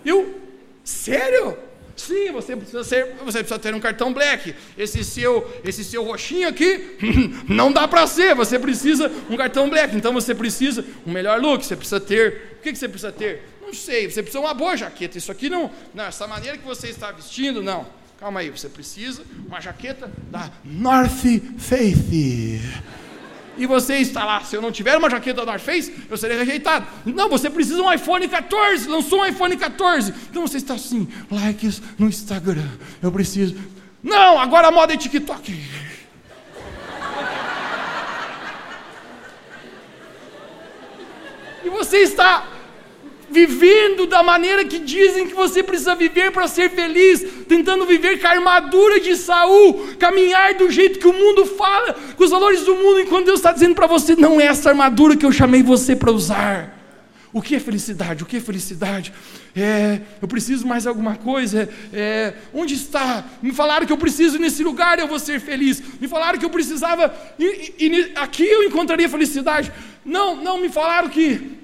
Eu, sério? Sim, você precisa, ser, você precisa ter um cartão black. Esse seu, esse seu roxinho aqui não dá para ser. Você precisa um cartão black. Então você precisa um melhor look. Você precisa ter. O que, que você precisa ter? Não sei, você precisa uma boa jaqueta. Isso aqui não, não, essa maneira que você está vestindo, não. Calma aí, você precisa uma jaqueta da North Face. E você está lá, se eu não tiver uma jaqueta da North Face, eu serei rejeitado. Não, você precisa de um iPhone 14, lançou um iPhone 14. Então você está assim, likes no Instagram. Eu preciso. Não, agora a moda é TikTok. E você está vivendo da maneira que dizem que você precisa viver para ser feliz, tentando viver com a armadura de Saul, caminhar do jeito que o mundo fala, com os valores do mundo, enquanto Deus está dizendo para você: não é essa armadura que eu chamei você para usar. O que é felicidade? O que é felicidade? É, eu preciso mais alguma coisa? É, onde está? Me falaram que eu preciso nesse lugar eu vou ser feliz. Me falaram que eu precisava e, aqui eu encontraria felicidade. Não, não me falaram que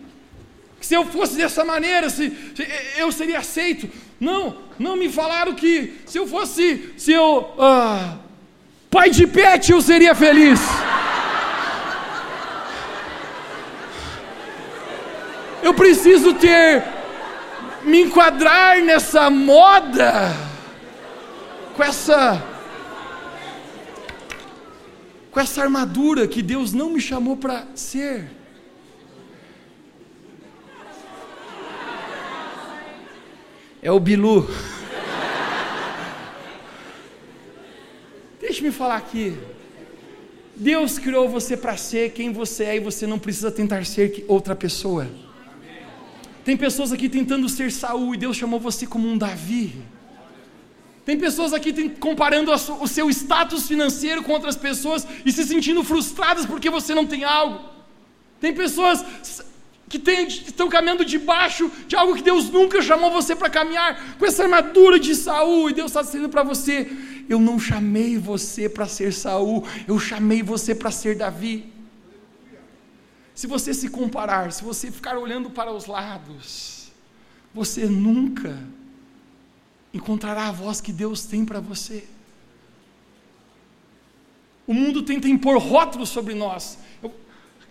se eu fosse dessa maneira, se, se, eu seria aceito. Não, não me falaram que se eu fosse, se eu ah, pai de pet, eu seria feliz. Eu preciso ter me enquadrar nessa moda com essa com essa armadura que Deus não me chamou para ser. É o Bilu. Deixe-me falar aqui. Deus criou você para ser quem você é e você não precisa tentar ser outra pessoa. Tem pessoas aqui tentando ser Saul e Deus chamou você como um Davi. Tem pessoas aqui comparando o seu status financeiro com outras pessoas e se sentindo frustradas porque você não tem algo. Tem pessoas que, tem, estão caminhando debaixo de algo que Deus nunca chamou você para caminhar, com essa armadura de Saul, e Deus está dizendo para você: Eu não chamei você para ser Saul, eu chamei você para ser Davi. Se você se comparar, se você ficar olhando para os lados, você nunca encontrará a voz que Deus tem para você. O mundo tenta impor rótulos sobre nós.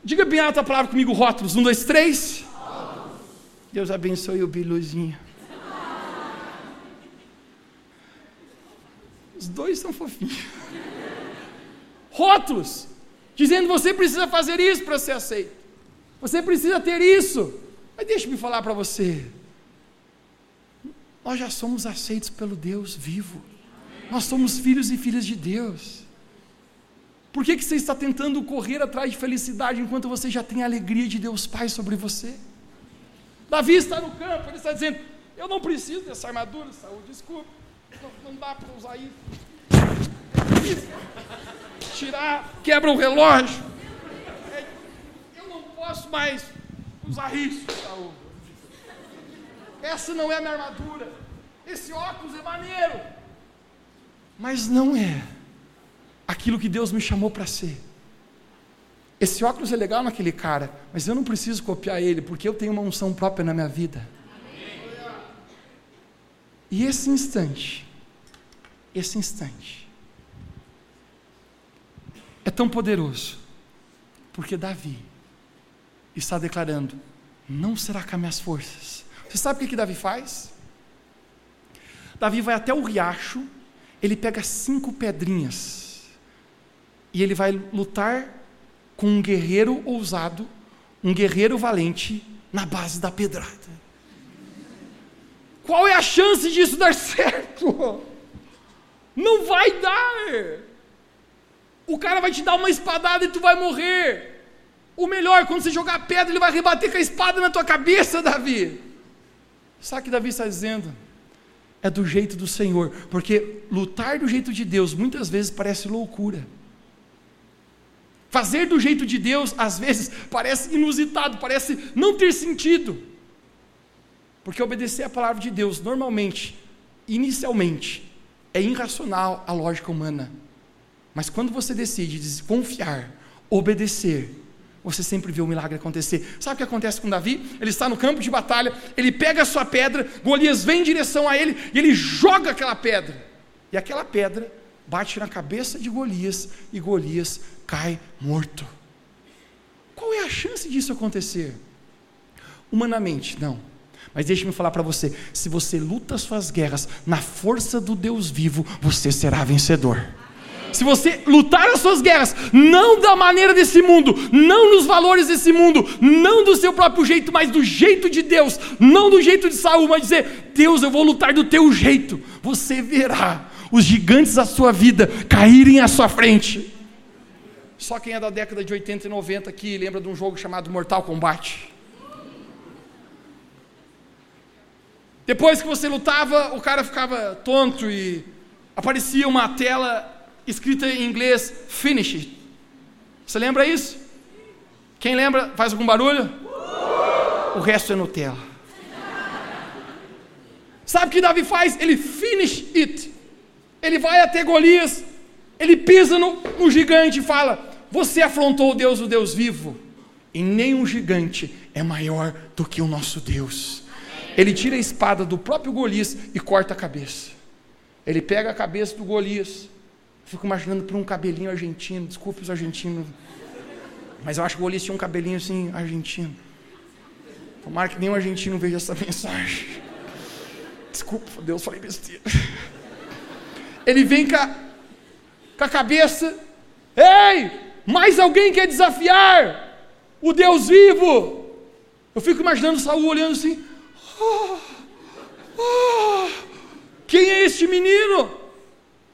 Diga bem alta a palavra comigo, rótulos. Um, dois, três. Deus abençoe o Biluzinho. Os dois são fofinhos. Rótulos, dizendo você precisa fazer isso para ser aceito. Você precisa ter isso. Mas deixe-me falar para você. Nós já somos aceitos pelo Deus vivo. Nós somos filhos e filhas de Deus. Por que, que você está tentando correr atrás de felicidade enquanto você já tem a alegria de Deus Pai sobre você? Davi está no campo, ele está dizendo: Eu não preciso dessa armadura, Saúl, desculpe, não, não dá para usar isso. Tirar, quebra o relógio. Eu não posso mais usar isso, Saúl. Essa não é a minha armadura. Esse óculos é maneiro. Mas não é aquilo que Deus me chamou para ser. Esse óculos é legal naquele cara, mas eu não preciso copiar ele, porque eu tenho uma unção própria na minha vida. E esse instante, esse instante, é tão poderoso, porque Davi está declarando: não será com as minhas forças, você sabe o que, que Davi faz? Davi vai até o riacho, ele pega cinco pedrinhas e ele vai lutar com um guerreiro ousado, um guerreiro valente, na base da pedrada. Qual é a chance disso dar certo? Não vai dar. O cara vai te dar uma espadada e tu vai morrer. O melhor, quando você jogar a pedra, ele vai rebater com a espada na tua cabeça, Davi. Sabe o que Davi está dizendo? É do jeito do Senhor, porque lutar do jeito de Deus muitas vezes parece loucura. Fazer do jeito de Deus, às vezes, parece inusitado, parece não ter sentido. Porque obedecer a palavra de Deus, normalmente, inicialmente, é irracional à lógica humana. Mas quando você decide confiar, obedecer, você sempre vê o milagre acontecer. Sabe o que acontece com Davi? Ele está no campo de batalha, ele pega a sua pedra, Golias vem em direção a ele e ele joga aquela pedra. E aquela pedra bate na cabeça de Golias e Golias cai morto. Qual é a chance disso acontecer? Humanamente, não. Mas deixe-me falar para você: se você luta suas guerras na força do Deus vivo, você será vencedor se você lutar as suas guerras, não da maneira desse mundo, não nos valores desse mundo, não do seu próprio jeito, mas do jeito de Deus, não do jeito de Saul, mas dizer: Deus, eu vou lutar do teu jeito, você verá os gigantes da sua vida caírem à sua frente. Só quem é da década de 80 e 90 aqui lembra de um jogo chamado Mortal Kombat. Depois que você lutava, o cara ficava tonto e aparecia uma tela escrita em inglês finish. Você lembra isso? Quem lembra, faz algum barulho? O resto é Nutella. Sabe o que Davi faz? Ele finish it. Ele vai até Golias, ele pisa no, no gigante e fala: Você afrontou o Deus, o Deus vivo. e nenhum gigante é maior do que o nosso Deus. Ele tira a espada do próprio Golias e corta a cabeça. Ele pega a cabeça do Golias. Fico imaginando por um cabelinho argentino. Desculpe os argentinos. Mas eu acho que o Golias tinha um cabelinho assim, argentino. Tomara que nenhum argentino veja essa mensagem. Desculpa, Deus, falei besteira. Ele vem a, com a cabeça. Ei, mais alguém quer desafiar o Deus vivo? Eu fico imaginando Saul olhando assim. Oh, oh, quem é este menino?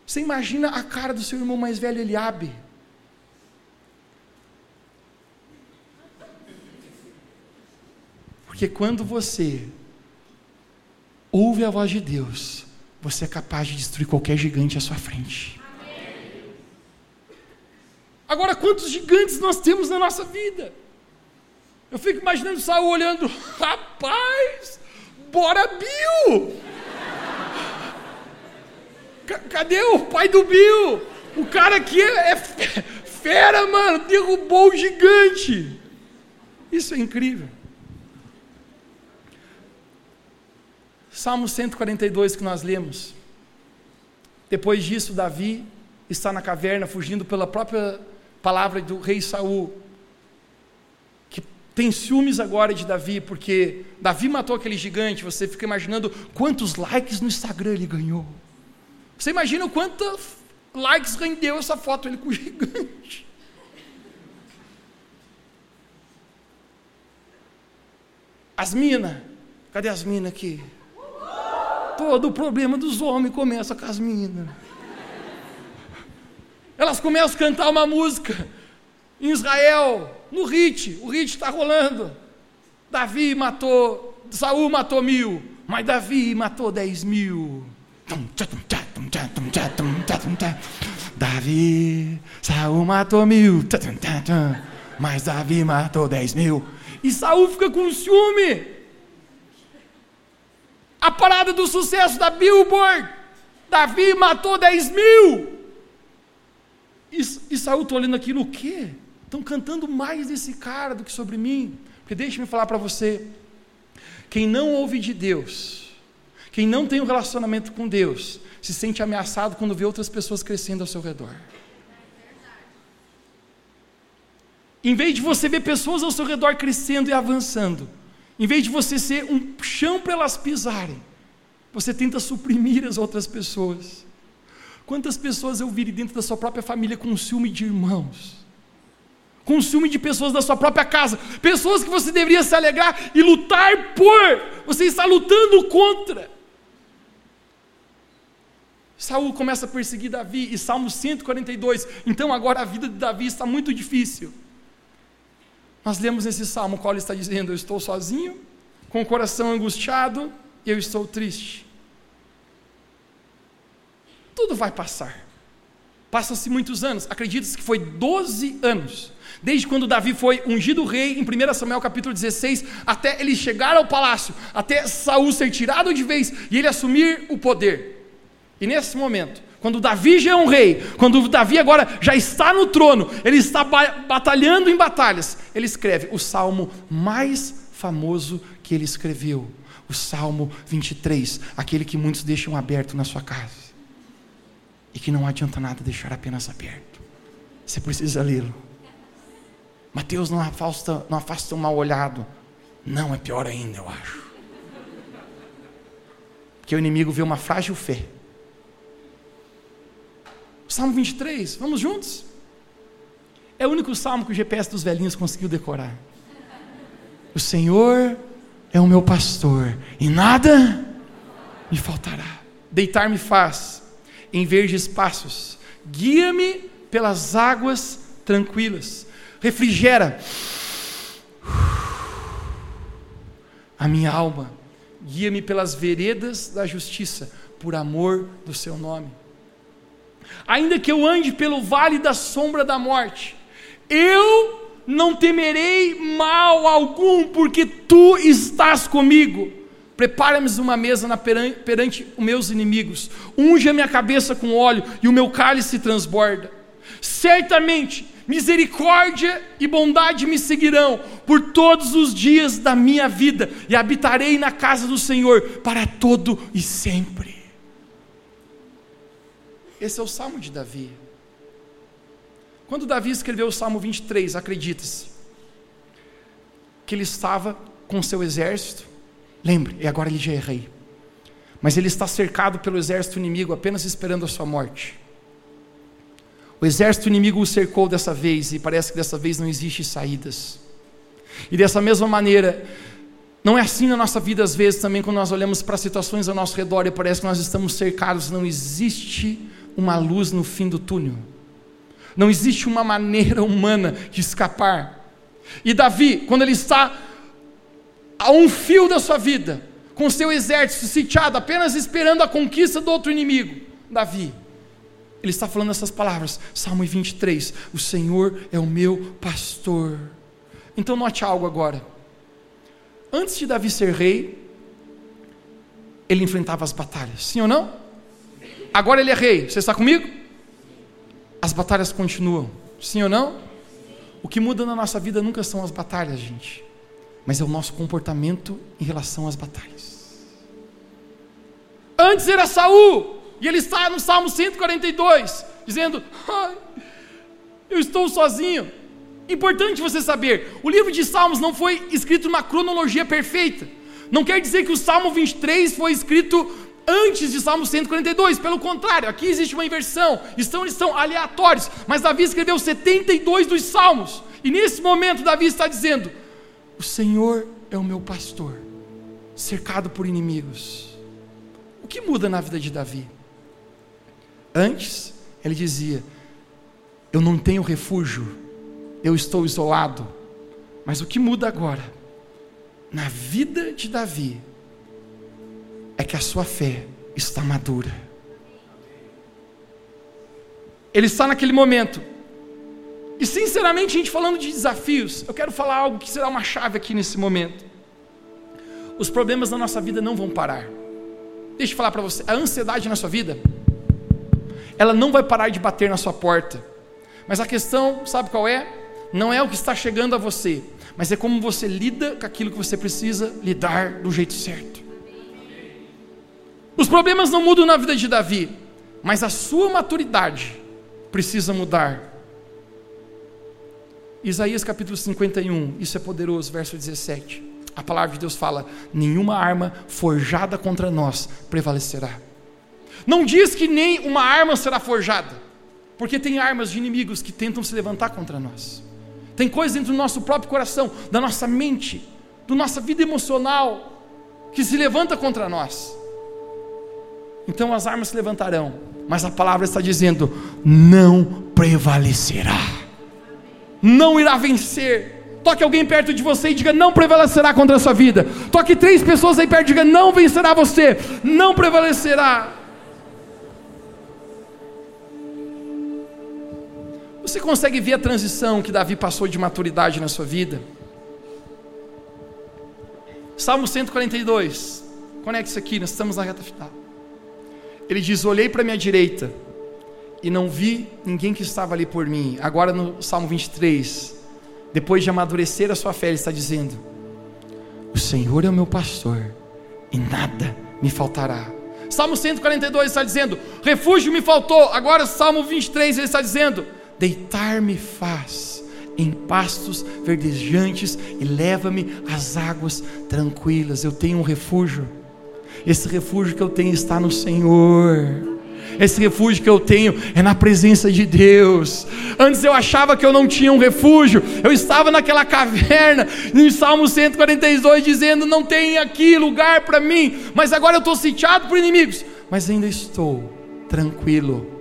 Você imagina a cara do seu irmão mais velho, Eliabe. Porque quando você ouve a voz de Deus, você é capaz de destruir qualquer gigante à sua frente. Agora, quantos gigantes nós temos na nossa vida? Eu fico imaginando Saul olhando, rapaz, bora Bill! Cadê o pai do Bill? O cara aqui é, é fera, mano, derrubou o gigante. Isso é incrível. Salmo 142 que nós lemos. Depois disso, Davi está na caverna fugindo pela própria palavra do rei Saul, que tem ciúmes agora de Davi, porque Davi matou aquele gigante. Você fica imaginando quantos likes no Instagram ele ganhou. Você imagina quantos likes rendeu essa foto ele com o gigante. As minas, cadê as minas aqui? Todo o problema dos homens começa com as minas. Elas começam a cantar uma música em Israel, no Rit, o Rit está rolando. Davi matou, Saul matou mil, mas Davi matou dez mil. Davi, Saul matou mil, mas Davi matou dez mil. E Saul fica com ciúme a parada do sucesso da Billboard. Davi matou 10 mil. E, e Saul está olhando aquilo, o quê? Estão cantando mais desse cara do que sobre mim. Porque deixe-me falar para você: quem não ouve de Deus, quem não tem um relacionamento com Deus, se sente ameaçado quando vê outras pessoas crescendo ao seu redor. Em vez de você ver pessoas ao seu redor crescendo e avançando, em vez de você ser um chão para elas pisarem, você tenta suprimir as outras pessoas. Quantas pessoas eu vi dentro da sua própria família com ciúme de irmãos? Com ciúme de pessoas da sua própria casa, pessoas que você deveria se alegrar e lutar por, você está lutando contra. Saul começa a perseguir Davi, e Salmo 142. Então agora a vida de Davi está muito difícil. Nós lemos nesse salmo qual ele está dizendo: Eu estou sozinho, com o coração angustiado, eu estou triste. Tudo vai passar. Passam-se muitos anos, acredita-se que foi 12 anos, desde quando Davi foi ungido rei, em 1 Samuel capítulo 16, até ele chegar ao palácio, até Saul ser tirado de vez e ele assumir o poder. E nesse momento, quando Davi já é um rei, quando Davi agora já está no trono, ele está batalhando em batalhas, ele escreve o salmo mais famoso que ele escreveu, o Salmo 23, aquele que muitos deixam aberto na sua casa, e que não adianta nada deixar apenas aberto, você precisa lê-lo. Mateus não afasta, não afasta um mal olhado, não, é pior ainda, eu acho. Porque o inimigo vê uma frágil fé Salmo 23, vamos juntos? É o único salmo que o GPS dos velhinhos conseguiu decorar. O Senhor é o meu pastor, e nada me faltará. Deitar-me faz em verdes passos, guia-me pelas águas tranquilas, refrigera a minha alma, guia-me pelas veredas da justiça, por amor do seu nome. Ainda que eu ande pelo vale da sombra da morte, eu não temerei mal algum, porque tu estás comigo. Prepara-me uma mesa na perante, perante os meus inimigos, unge a minha cabeça com óleo e o meu cálice transborda. Certamente Misericórdia e bondade me seguirão por todos os dias da minha vida, e habitarei na casa do Senhor para todo e sempre. Esse é o salmo de Davi. Quando Davi escreveu o salmo 23, acredita-se que ele estava com seu exército. Lembre, e agora ele já é rei. Mas ele está cercado pelo exército inimigo, apenas esperando a sua morte. O exército inimigo o cercou dessa vez e parece que dessa vez não existe saídas. E dessa mesma maneira, não é assim na nossa vida às vezes também quando nós olhamos para situações ao nosso redor e parece que nós estamos cercados, não existe uma luz no fim do túnel. Não existe uma maneira humana de escapar. E Davi, quando ele está a um fio da sua vida, com seu exército sitiado, apenas esperando a conquista do outro inimigo, Davi, ele está falando essas palavras, Salmo 23: O Senhor é o meu pastor. Então, note algo agora. Antes de Davi ser rei, ele enfrentava as batalhas, sim ou não? Agora ele é rei, você está comigo? As batalhas continuam, sim ou não? O que muda na nossa vida nunca são as batalhas, gente, mas é o nosso comportamento em relação às batalhas. Antes era Saul, e ele está no Salmo 142, dizendo: Eu estou sozinho. Importante você saber: o livro de Salmos não foi escrito numa cronologia perfeita. Não quer dizer que o Salmo 23 foi escrito antes de Salmo 142, pelo contrário, aqui existe uma inversão, estão, estão aleatórios, mas Davi escreveu 72 dos Salmos, e nesse momento Davi está dizendo: O Senhor é o meu pastor, cercado por inimigos. O que muda na vida de Davi? Antes, ele dizia: Eu não tenho refúgio, eu estou isolado. Mas o que muda agora, na vida de Davi, é que a sua fé está madura. Ele está naquele momento. E sinceramente, a gente falando de desafios, eu quero falar algo que será uma chave aqui nesse momento. Os problemas da nossa vida não vão parar. Deixa eu falar para você, a ansiedade na sua vida ela não vai parar de bater na sua porta. Mas a questão, sabe qual é? Não é o que está chegando a você, mas é como você lida com aquilo que você precisa lidar do jeito certo. Os problemas não mudam na vida de Davi, mas a sua maturidade precisa mudar. Isaías capítulo 51, isso é poderoso, verso 17. A palavra de Deus fala: nenhuma arma forjada contra nós prevalecerá. Não diz que nem uma arma será forjada, porque tem armas de inimigos que tentam se levantar contra nós. Tem coisas dentro do nosso próprio coração, da nossa mente, da nossa vida emocional, que se levanta contra nós. Então as armas se levantarão, mas a palavra está dizendo: não prevalecerá, não irá vencer. Toque alguém perto de você e diga: não prevalecerá contra a sua vida. Toque três pessoas aí perto e diga: não vencerá você, não prevalecerá. Você consegue ver a transição que Davi passou de maturidade na sua vida? Salmo 142. Conecte-se aqui, nós estamos na reta final. Ele diz: Olhei para minha direita e não vi ninguém que estava ali por mim. Agora no Salmo 23, depois de amadurecer a sua fé, ele está dizendo: O Senhor é o meu pastor e nada me faltará. Salmo 142 está dizendo: Refúgio me faltou. Agora, Salmo 23, ele está dizendo: Deitar-me faz em pastos verdejantes e leva-me às águas tranquilas. Eu tenho um refúgio. Esse refúgio que eu tenho está no Senhor. Esse refúgio que eu tenho é na presença de Deus. Antes eu achava que eu não tinha um refúgio, eu estava naquela caverna, em Salmo 142, dizendo: Não tem aqui lugar para mim, mas agora eu estou sitiado por inimigos, mas ainda estou tranquilo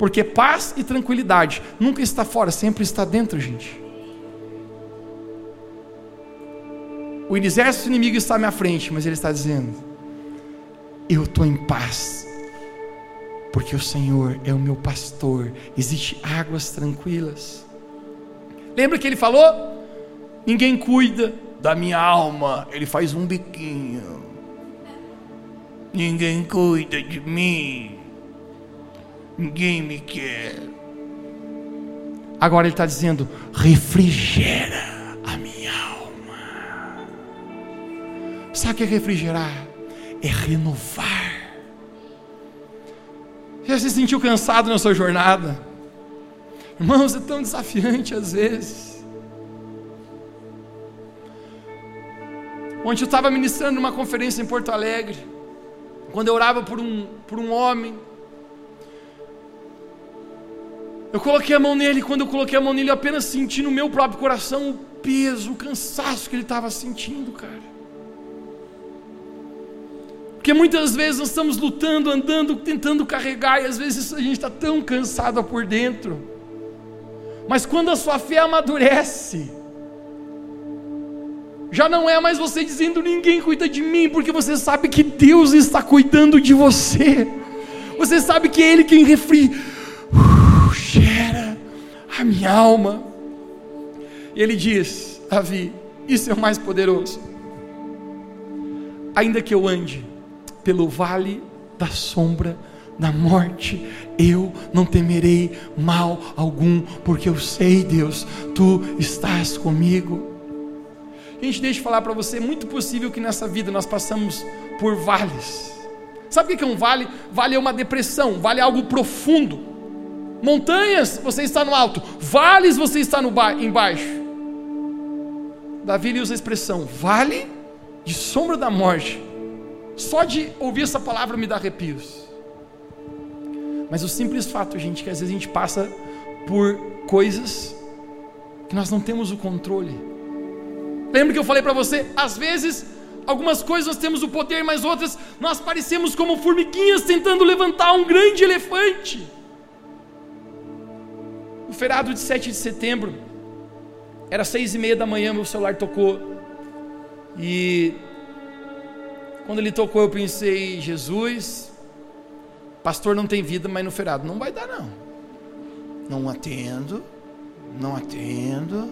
porque paz e tranquilidade nunca está fora, sempre está dentro, gente. O exército inimigo está à minha frente, mas ele está dizendo: Eu estou em paz, porque o Senhor é o meu pastor, existe águas tranquilas. Lembra que ele falou? Ninguém cuida da minha alma, ele faz um biquinho. Ninguém cuida de mim, ninguém me quer. Agora Ele está dizendo: refrigera a minha alma. Sabe o que é refrigerar? É renovar. Já se sentiu cansado na sua jornada? Irmãos, é tão desafiante às vezes. Ontem eu estava ministrando numa conferência em Porto Alegre, quando eu orava por um, por um homem, eu coloquei a mão nele, quando eu coloquei a mão nele, eu apenas senti no meu próprio coração o peso, o cansaço que ele estava sentindo, cara. Porque muitas vezes nós estamos lutando, andando, tentando carregar, e às vezes a gente está tão cansado por dentro. Mas quando a sua fé amadurece, já não é mais você dizendo ninguém cuida de mim, porque você sabe que Deus está cuidando de você. Você sabe que é Ele quem refri, uh, gera a minha alma. E Ele diz, Davi, isso é o mais poderoso. Ainda que eu ande pelo vale da sombra da morte, eu não temerei mal algum, porque eu sei, Deus, tu estás comigo. Gente, deixa eu falar para você, é muito possível que nessa vida nós passamos por vales. Sabe o que é um vale? Vale é uma depressão, vale é algo profundo. Montanhas, você está no alto, vales, você está no ba embaixo. Davi usa a expressão vale de sombra da morte só de ouvir essa palavra me dá arrepios. Mas o simples fato, gente, que às vezes a gente passa por coisas que nós não temos o controle. Lembra que eu falei para você? Às vezes, algumas coisas nós temos o poder, mas outras nós parecemos como formiguinhas tentando levantar um grande elefante. O feriado de 7 de setembro, era seis e meia da manhã, meu celular tocou. E quando ele tocou, eu pensei, Jesus, pastor não tem vida, mas no feriado não vai dar, não. Não atendo, não atendo,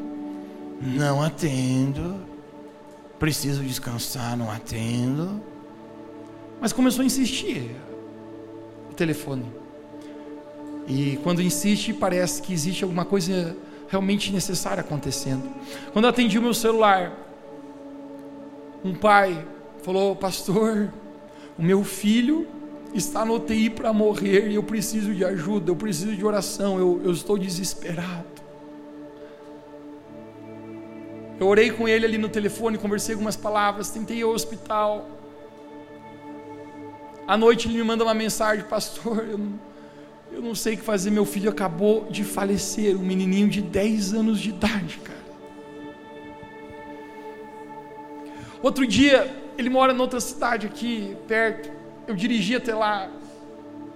não atendo. Preciso descansar, não atendo. Mas começou a insistir o telefone. E quando insiste, parece que existe alguma coisa realmente necessária acontecendo. Quando eu atendi o meu celular, um pai falou: Pastor, o meu filho está no UTI para morrer e eu preciso de ajuda, eu preciso de oração, eu, eu estou desesperado. Eu orei com ele ali no telefone, conversei algumas palavras, tentei ir ao hospital. À noite ele me manda uma mensagem, pastor, eu não, eu não sei o que fazer, meu filho acabou de falecer, um menininho de 10 anos de idade, cara. Outro dia, ele mora em outra cidade aqui, perto. Eu dirigi até lá.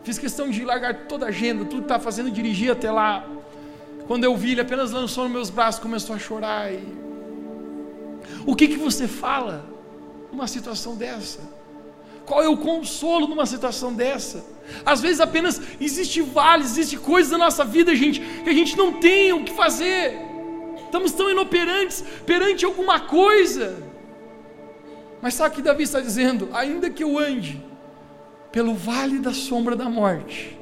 Fiz questão de largar toda a agenda, tudo que estava fazendo, dirigi até lá. Quando eu vi, ele apenas lançou nos meus braços, começou a chorar. E... O que, que você fala numa situação dessa? Qual é o consolo numa situação dessa? Às vezes apenas existe vales, existe coisas na nossa vida, gente, que a gente não tem o que fazer. Estamos tão inoperantes perante alguma coisa. Mas sabe o que Davi está dizendo? Ainda que eu ande pelo vale da sombra da morte,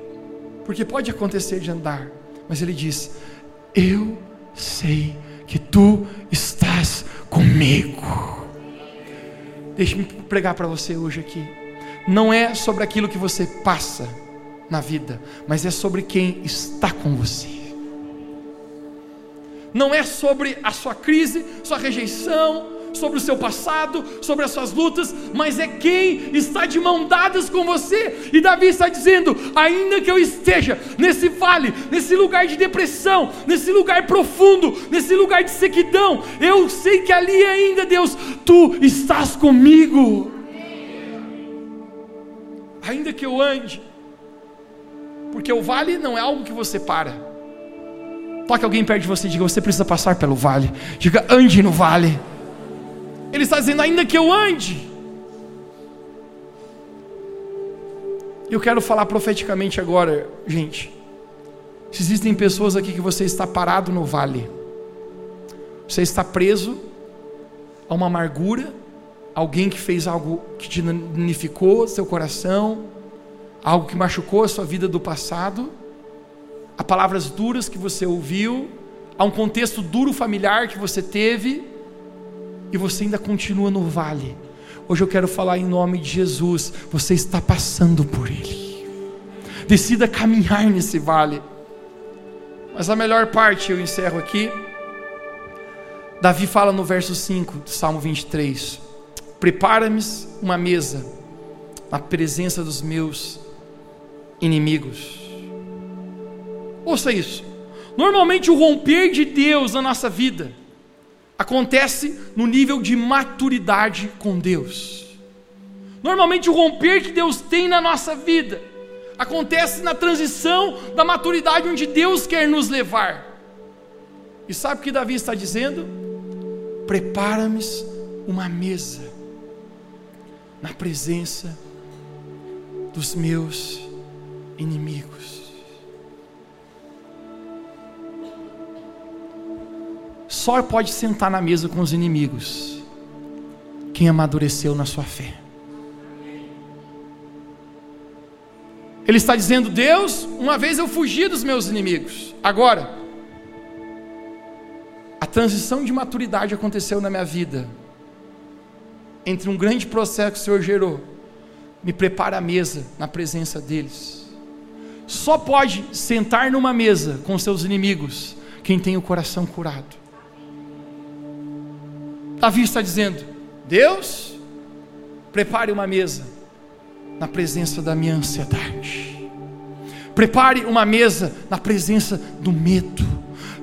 porque pode acontecer de andar, mas ele diz: Eu sei que tu estás comigo. Deixe-me pregar para você hoje aqui. Não é sobre aquilo que você passa na vida, mas é sobre quem está com você. Não é sobre a sua crise, sua rejeição, sobre o seu passado, sobre as suas lutas, mas é quem está de mão dadas com você. E Davi está dizendo: ainda que eu esteja nesse vale, nesse lugar de depressão, nesse lugar profundo, nesse lugar de sequidão, eu sei que ali ainda, Deus, tu estás comigo. Ainda que eu ande, porque o vale não é algo que você para. Toque alguém perto de você e diga: Você precisa passar pelo vale. Diga: Ande no vale. Ele está dizendo: ainda que eu ande. Eu quero falar profeticamente agora, gente. Se existem pessoas aqui que você está parado no vale, você está preso a uma amargura, alguém que fez algo que te danificou seu coração, algo que machucou a sua vida do passado, a palavras duras que você ouviu, a um contexto duro familiar que você teve e você ainda continua no vale. Hoje eu quero falar em nome de Jesus, você está passando por ele. Decida caminhar nesse vale. Mas a melhor parte eu encerro aqui. Davi fala no verso 5 do Salmo 23: Prepara-me uma mesa na presença dos meus inimigos. Ouça isso. Normalmente o romper de Deus na nossa vida acontece no nível de maturidade com Deus. Normalmente o romper que Deus tem na nossa vida acontece na transição da maturidade onde Deus quer nos levar. E sabe o que Davi está dizendo? Prepara-me uma mesa na presença dos meus inimigos. Só pode sentar na mesa com os inimigos quem amadureceu na sua fé. Ele está dizendo: Deus, uma vez eu fugi dos meus inimigos, agora, a transição de maturidade aconteceu na minha vida, entre um grande processo que o Senhor gerou, me prepara a mesa na presença deles. Só pode sentar numa mesa com seus inimigos quem tem o coração curado. Davi está dizendo: Deus, prepare uma mesa na presença da minha ansiedade. Prepare uma mesa na presença do medo.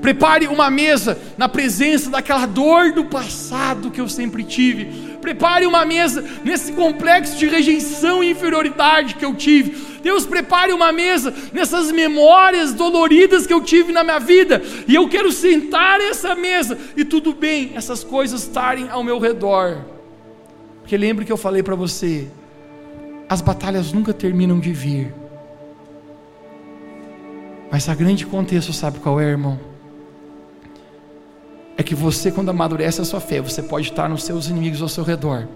Prepare uma mesa na presença daquela dor do passado que eu sempre tive. Prepare uma mesa nesse complexo de rejeição e inferioridade que eu tive. Deus, prepare uma mesa nessas memórias doloridas que eu tive na minha vida. E eu quero sentar essa mesa e tudo bem, essas coisas estarem ao meu redor. Porque lembre que eu falei para você: as batalhas nunca terminam de vir. Mas a grande contexto, sabe qual é, irmão? É que você, quando amadurece a sua fé, você pode estar nos seus inimigos ao seu redor.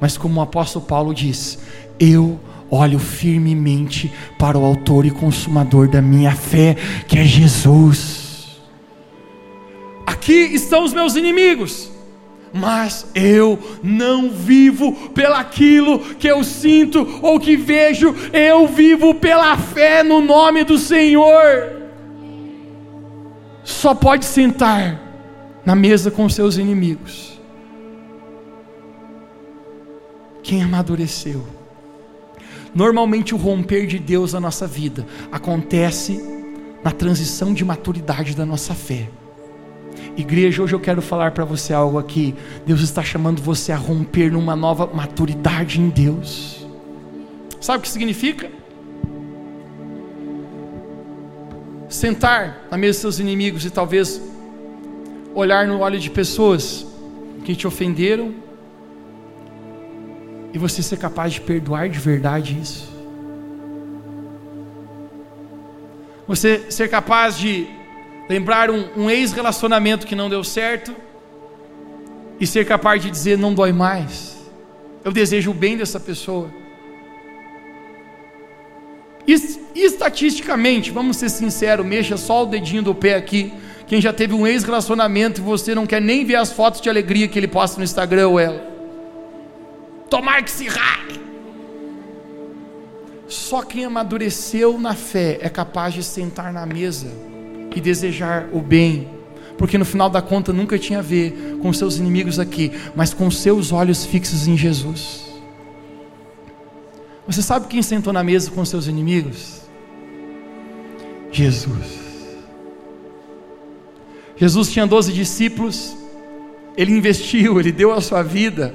Mas como o apóstolo Paulo diz, eu olho firmemente para o autor e consumador da minha fé, que é Jesus. Aqui estão os meus inimigos, mas eu não vivo pelaquilo que eu sinto ou que vejo, eu vivo pela fé no nome do Senhor. Só pode sentar na mesa com seus inimigos. Quem amadureceu? Normalmente o romper de Deus na nossa vida acontece na transição de maturidade da nossa fé. Igreja, hoje eu quero falar para você algo aqui. Deus está chamando você a romper numa nova maturidade em Deus. Sabe o que significa? Sentar na mesa dos seus inimigos e talvez olhar no olho de pessoas que te ofenderam e você ser capaz de perdoar de verdade isso. Você ser capaz de lembrar um, um ex-relacionamento que não deu certo e ser capaz de dizer: não dói mais. Eu desejo o bem dessa pessoa. Estatisticamente, vamos ser sinceros, mexa só o dedinho do pé aqui. Quem já teve um ex-relacionamento e você não quer nem ver as fotos de alegria que ele posta no Instagram ou ela. Tomar que se rale. Só quem amadureceu na fé é capaz de sentar na mesa e desejar o bem, porque no final da conta nunca tinha a ver com seus inimigos aqui, mas com seus olhos fixos em Jesus. Você sabe quem sentou na mesa com seus inimigos? Jesus. Jesus tinha 12 discípulos, ele investiu, ele deu a sua vida.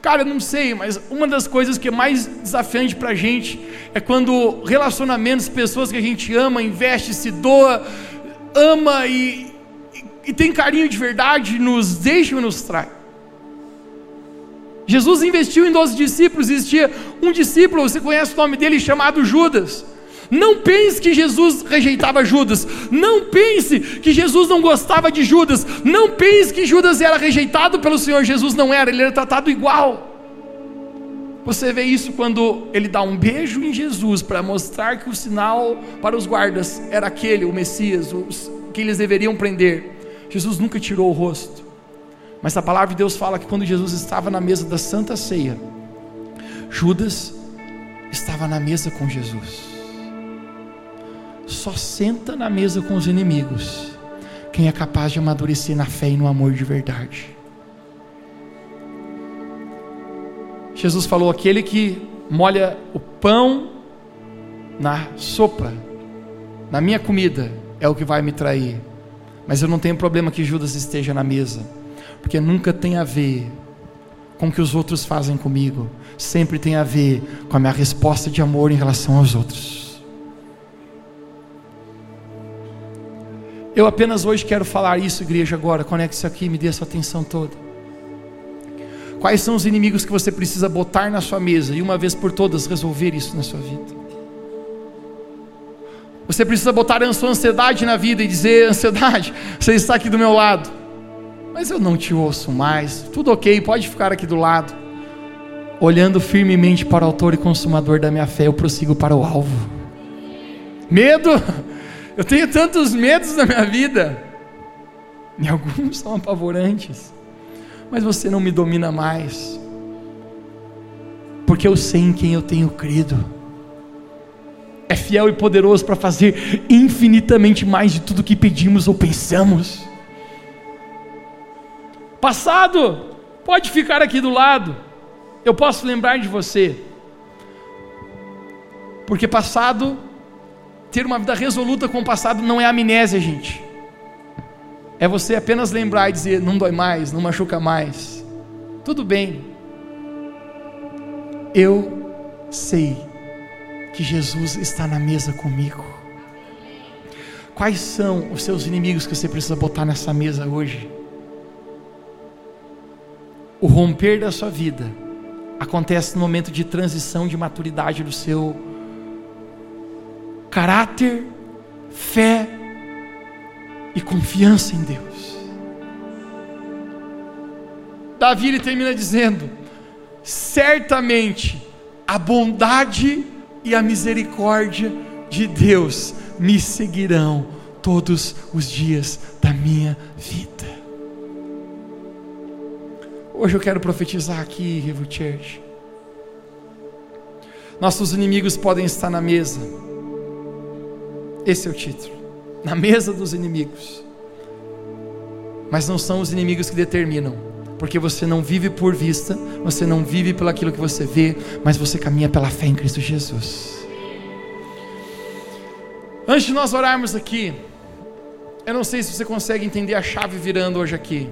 Cara, eu não sei, mas uma das coisas que é mais desafiante para a gente é quando relacionamentos, pessoas que a gente ama, investe, se doa, ama e, e, e tem carinho de verdade, nos deixa e nos trai. Jesus investiu em 12 discípulos, existia um discípulo, você conhece o nome dele, chamado Judas. Não pense que Jesus rejeitava Judas. Não pense que Jesus não gostava de Judas. Não pense que Judas era rejeitado pelo Senhor. Jesus não era, ele era tratado igual. Você vê isso quando ele dá um beijo em Jesus para mostrar que o sinal para os guardas era aquele, o Messias, os, que eles deveriam prender. Jesus nunca tirou o rosto. Mas a palavra de Deus fala que quando Jesus estava na mesa da Santa Ceia, Judas estava na mesa com Jesus. Só senta na mesa com os inimigos quem é capaz de amadurecer na fé e no amor de verdade. Jesus falou: aquele que molha o pão na sopa, na minha comida, é o que vai me trair. Mas eu não tenho problema que Judas esteja na mesa, porque nunca tem a ver com o que os outros fazem comigo, sempre tem a ver com a minha resposta de amor em relação aos outros. Eu apenas hoje quero falar isso, igreja, agora, conecte isso aqui, me dê a sua atenção toda. Quais são os inimigos que você precisa botar na sua mesa e uma vez por todas resolver isso na sua vida? Você precisa botar a sua ansiedade na vida e dizer: ansiedade, você está aqui do meu lado, mas eu não te ouço mais. Tudo ok, pode ficar aqui do lado. Olhando firmemente para o Autor e Consumador da minha fé, eu prossigo para o alvo. Medo, eu tenho tantos medos na minha vida, e alguns são apavorantes, mas você não me domina mais, porque eu sei em quem eu tenho crido. É fiel e poderoso para fazer infinitamente mais de tudo que pedimos ou pensamos. Passado, pode ficar aqui do lado, eu posso lembrar de você, porque passado, ter uma vida resoluta com o passado não é amnésia, gente, é você apenas lembrar e dizer: não dói mais, não machuca mais, tudo bem, eu sei que Jesus está na mesa comigo. Quais são os seus inimigos que você precisa botar nessa mesa hoje? O romper da sua vida acontece no momento de transição de maturidade do seu caráter, fé e confiança em Deus. Davi ele termina dizendo: certamente a bondade e a misericórdia de Deus me seguirão todos os dias da minha vida. Hoje eu quero profetizar aqui, Revo Church. Nossos inimigos podem estar na mesa. Esse é o título. Na mesa dos inimigos. Mas não são os inimigos que determinam, porque você não vive por vista, você não vive pelo aquilo que você vê, mas você caminha pela fé em Cristo Jesus. Antes de nós orarmos aqui, eu não sei se você consegue entender a chave virando hoje aqui.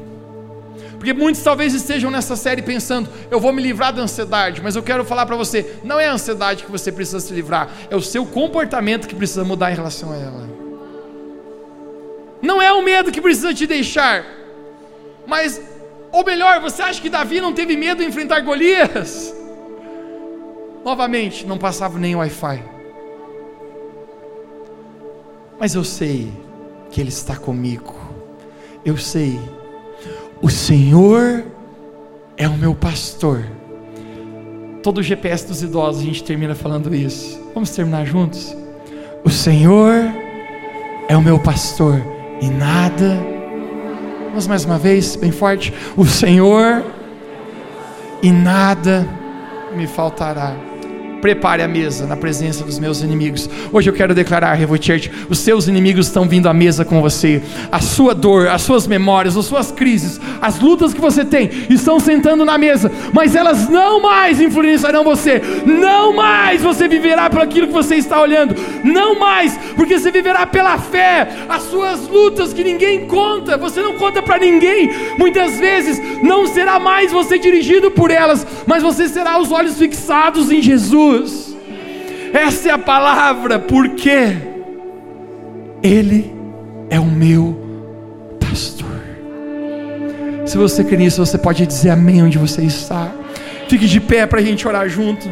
Porque muitos talvez estejam nessa série pensando, eu vou me livrar da ansiedade, mas eu quero falar para você, não é a ansiedade que você precisa se livrar, é o seu comportamento que precisa mudar em relação a ela. Não é o medo que precisa te deixar, mas ou melhor, você acha que Davi não teve medo de enfrentar Golias? Novamente, não passava nem Wi-Fi. Mas eu sei que Ele está comigo. Eu sei. O Senhor é o meu pastor. Todo o GPS dos idosos a gente termina falando isso. Vamos terminar juntos? O Senhor é o meu pastor e nada Vamos mais uma vez, bem forte. O Senhor e nada me faltará prepare a mesa na presença dos meus inimigos. Hoje eu quero declarar, Revo Church, os seus inimigos estão vindo à mesa com você. A sua dor, as suas memórias, as suas crises, as lutas que você tem, estão sentando na mesa, mas elas não mais influenciarão você. Não mais você viverá por aquilo que você está olhando. Não mais, porque você viverá pela fé. As suas lutas que ninguém conta, você não conta para ninguém. Muitas vezes não será mais você dirigido por elas, mas você será os olhos fixados em Jesus. Jesus. Essa é a palavra, porque Ele é o meu pastor. Se você crê nisso, você pode dizer amém onde você está. Fique de pé para a gente orar junto.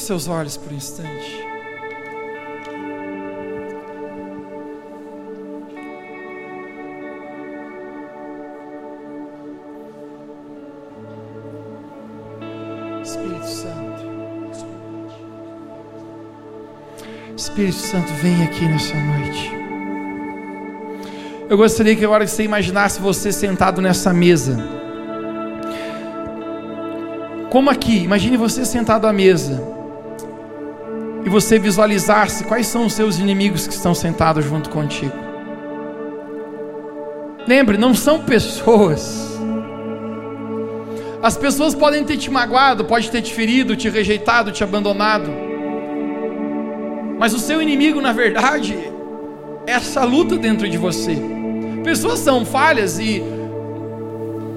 Feche seus olhos por um instante. Espírito Santo. Espírito Santo, vem aqui nessa noite. Eu gostaria que agora você imaginasse você sentado nessa mesa. Como aqui, imagine você sentado à mesa. E você visualizasse quais são os seus inimigos que estão sentados junto contigo. Lembre, não são pessoas. As pessoas podem ter te magoado, pode ter te ferido, te rejeitado, te abandonado. Mas o seu inimigo, na verdade, é essa luta dentro de você. Pessoas são falhas e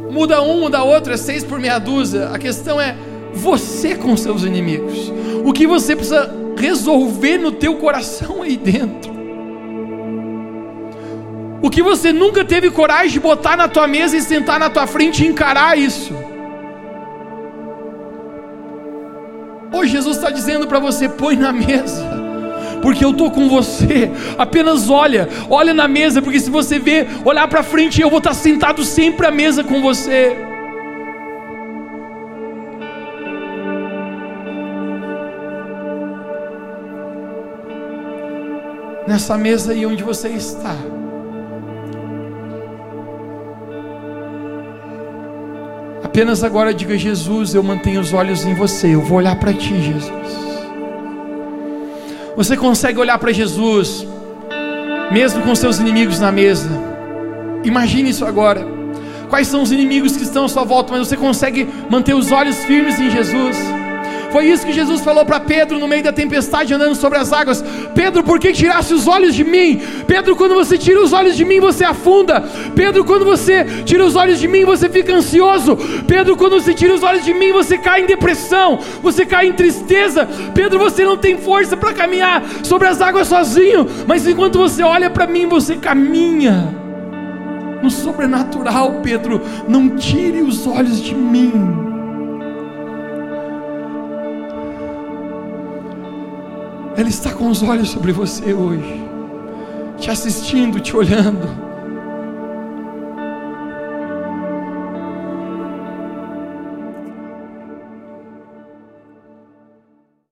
muda um, muda outro, é seis por meia dúzia. A questão é você com seus inimigos. O que você precisa resolver no teu coração aí dentro. O que você nunca teve coragem de botar na tua mesa e sentar na tua frente e encarar isso. Hoje Jesus está dizendo para você: põe na mesa porque eu estou com você. Apenas olha, olha na mesa, porque se você ver, olhar para frente, eu vou estar sentado sempre à mesa com você. Nessa mesa aí onde você está. Apenas agora diga: Jesus, eu mantenho os olhos em você, eu vou olhar para ti, Jesus. Você consegue olhar para Jesus, mesmo com seus inimigos na mesa. Imagine isso agora. Quais são os inimigos que estão à sua volta, mas você consegue manter os olhos firmes em Jesus. Foi isso que Jesus falou para Pedro no meio da tempestade, andando sobre as águas: Pedro, por que tirasse os olhos de mim? Pedro, quando você tira os olhos de mim, você afunda. Pedro, quando você tira os olhos de mim, você fica ansioso. Pedro, quando você tira os olhos de mim, você cai em depressão, você cai em tristeza. Pedro, você não tem força para caminhar sobre as águas sozinho, mas enquanto você olha para mim, você caminha no sobrenatural, Pedro. Não tire os olhos de mim. Ele está com os olhos sobre você hoje, te assistindo, te olhando.